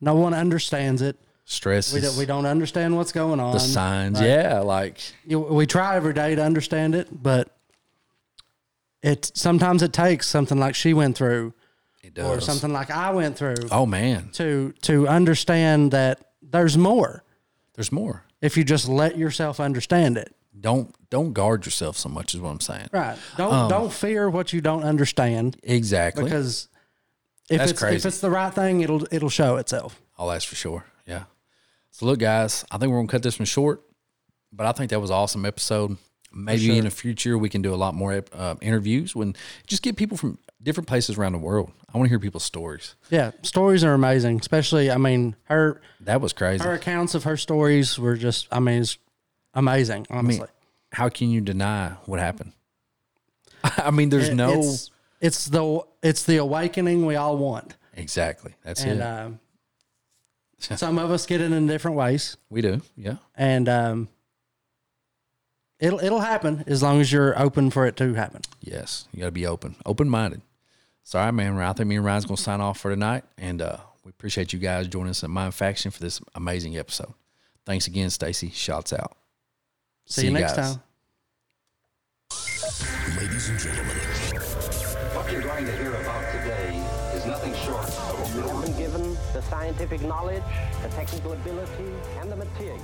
G: No one understands it.
A: stress
G: We don't, we don't understand what's going on.
A: the signs.
G: Right.
A: Yeah, like
G: You- we try every day to understand it, but it sometimes it takes something like she went through,
A: it does.
G: or something like I went through,
A: Oh man,
G: to to understand that there's more.
A: there's more.
G: If you just let yourself understand it,
A: Don't don't guard yourself so much. Is what I'm saying.
G: right? Don't
A: Um,
G: don't fear what you don't understand
A: Exactly.
G: because if
A: That's
G: it's
A: crazy.
G: if it's the right thing, it'll it'll show itself.
A: Oh, that's for sure. Yeah. So look, guys, I think we're gonna cut this one short, but I think that was an awesome episode. Maybe in the future we can do a lot more uh, interviews when just get people from different places around the world. I want to hear people's stories.
G: Yeah, stories are amazing. Especially, I mean, her
A: That was crazy.
G: her accounts of her stories were just, I mean, it's amazing.
A: I mean, how can you deny what happened? I mean, there's
G: It-
A: no
G: It's, it's the it's the awakening we all want,
A: exactly. That's
G: and
A: it.
G: um, some of us get it in different ways,
A: we do. Yeah.
G: and um, it'll it'll happen as long as you're open for it to happen.
A: Yes. You got to be open, open minded. Sorry, man. I think me and Ryan's gonna sign off for tonight, and uh, we appreciate you guys joining us at Mind Faction for this amazing episode. Thanks again, Stacy. Shots out.
G: See, you next
A: guys.
G: time.
B: Ladies and gentlemen,
C: What you're going to hear about today is nothing short
D: You've been given the scientific knowledge, the technical ability, and the materials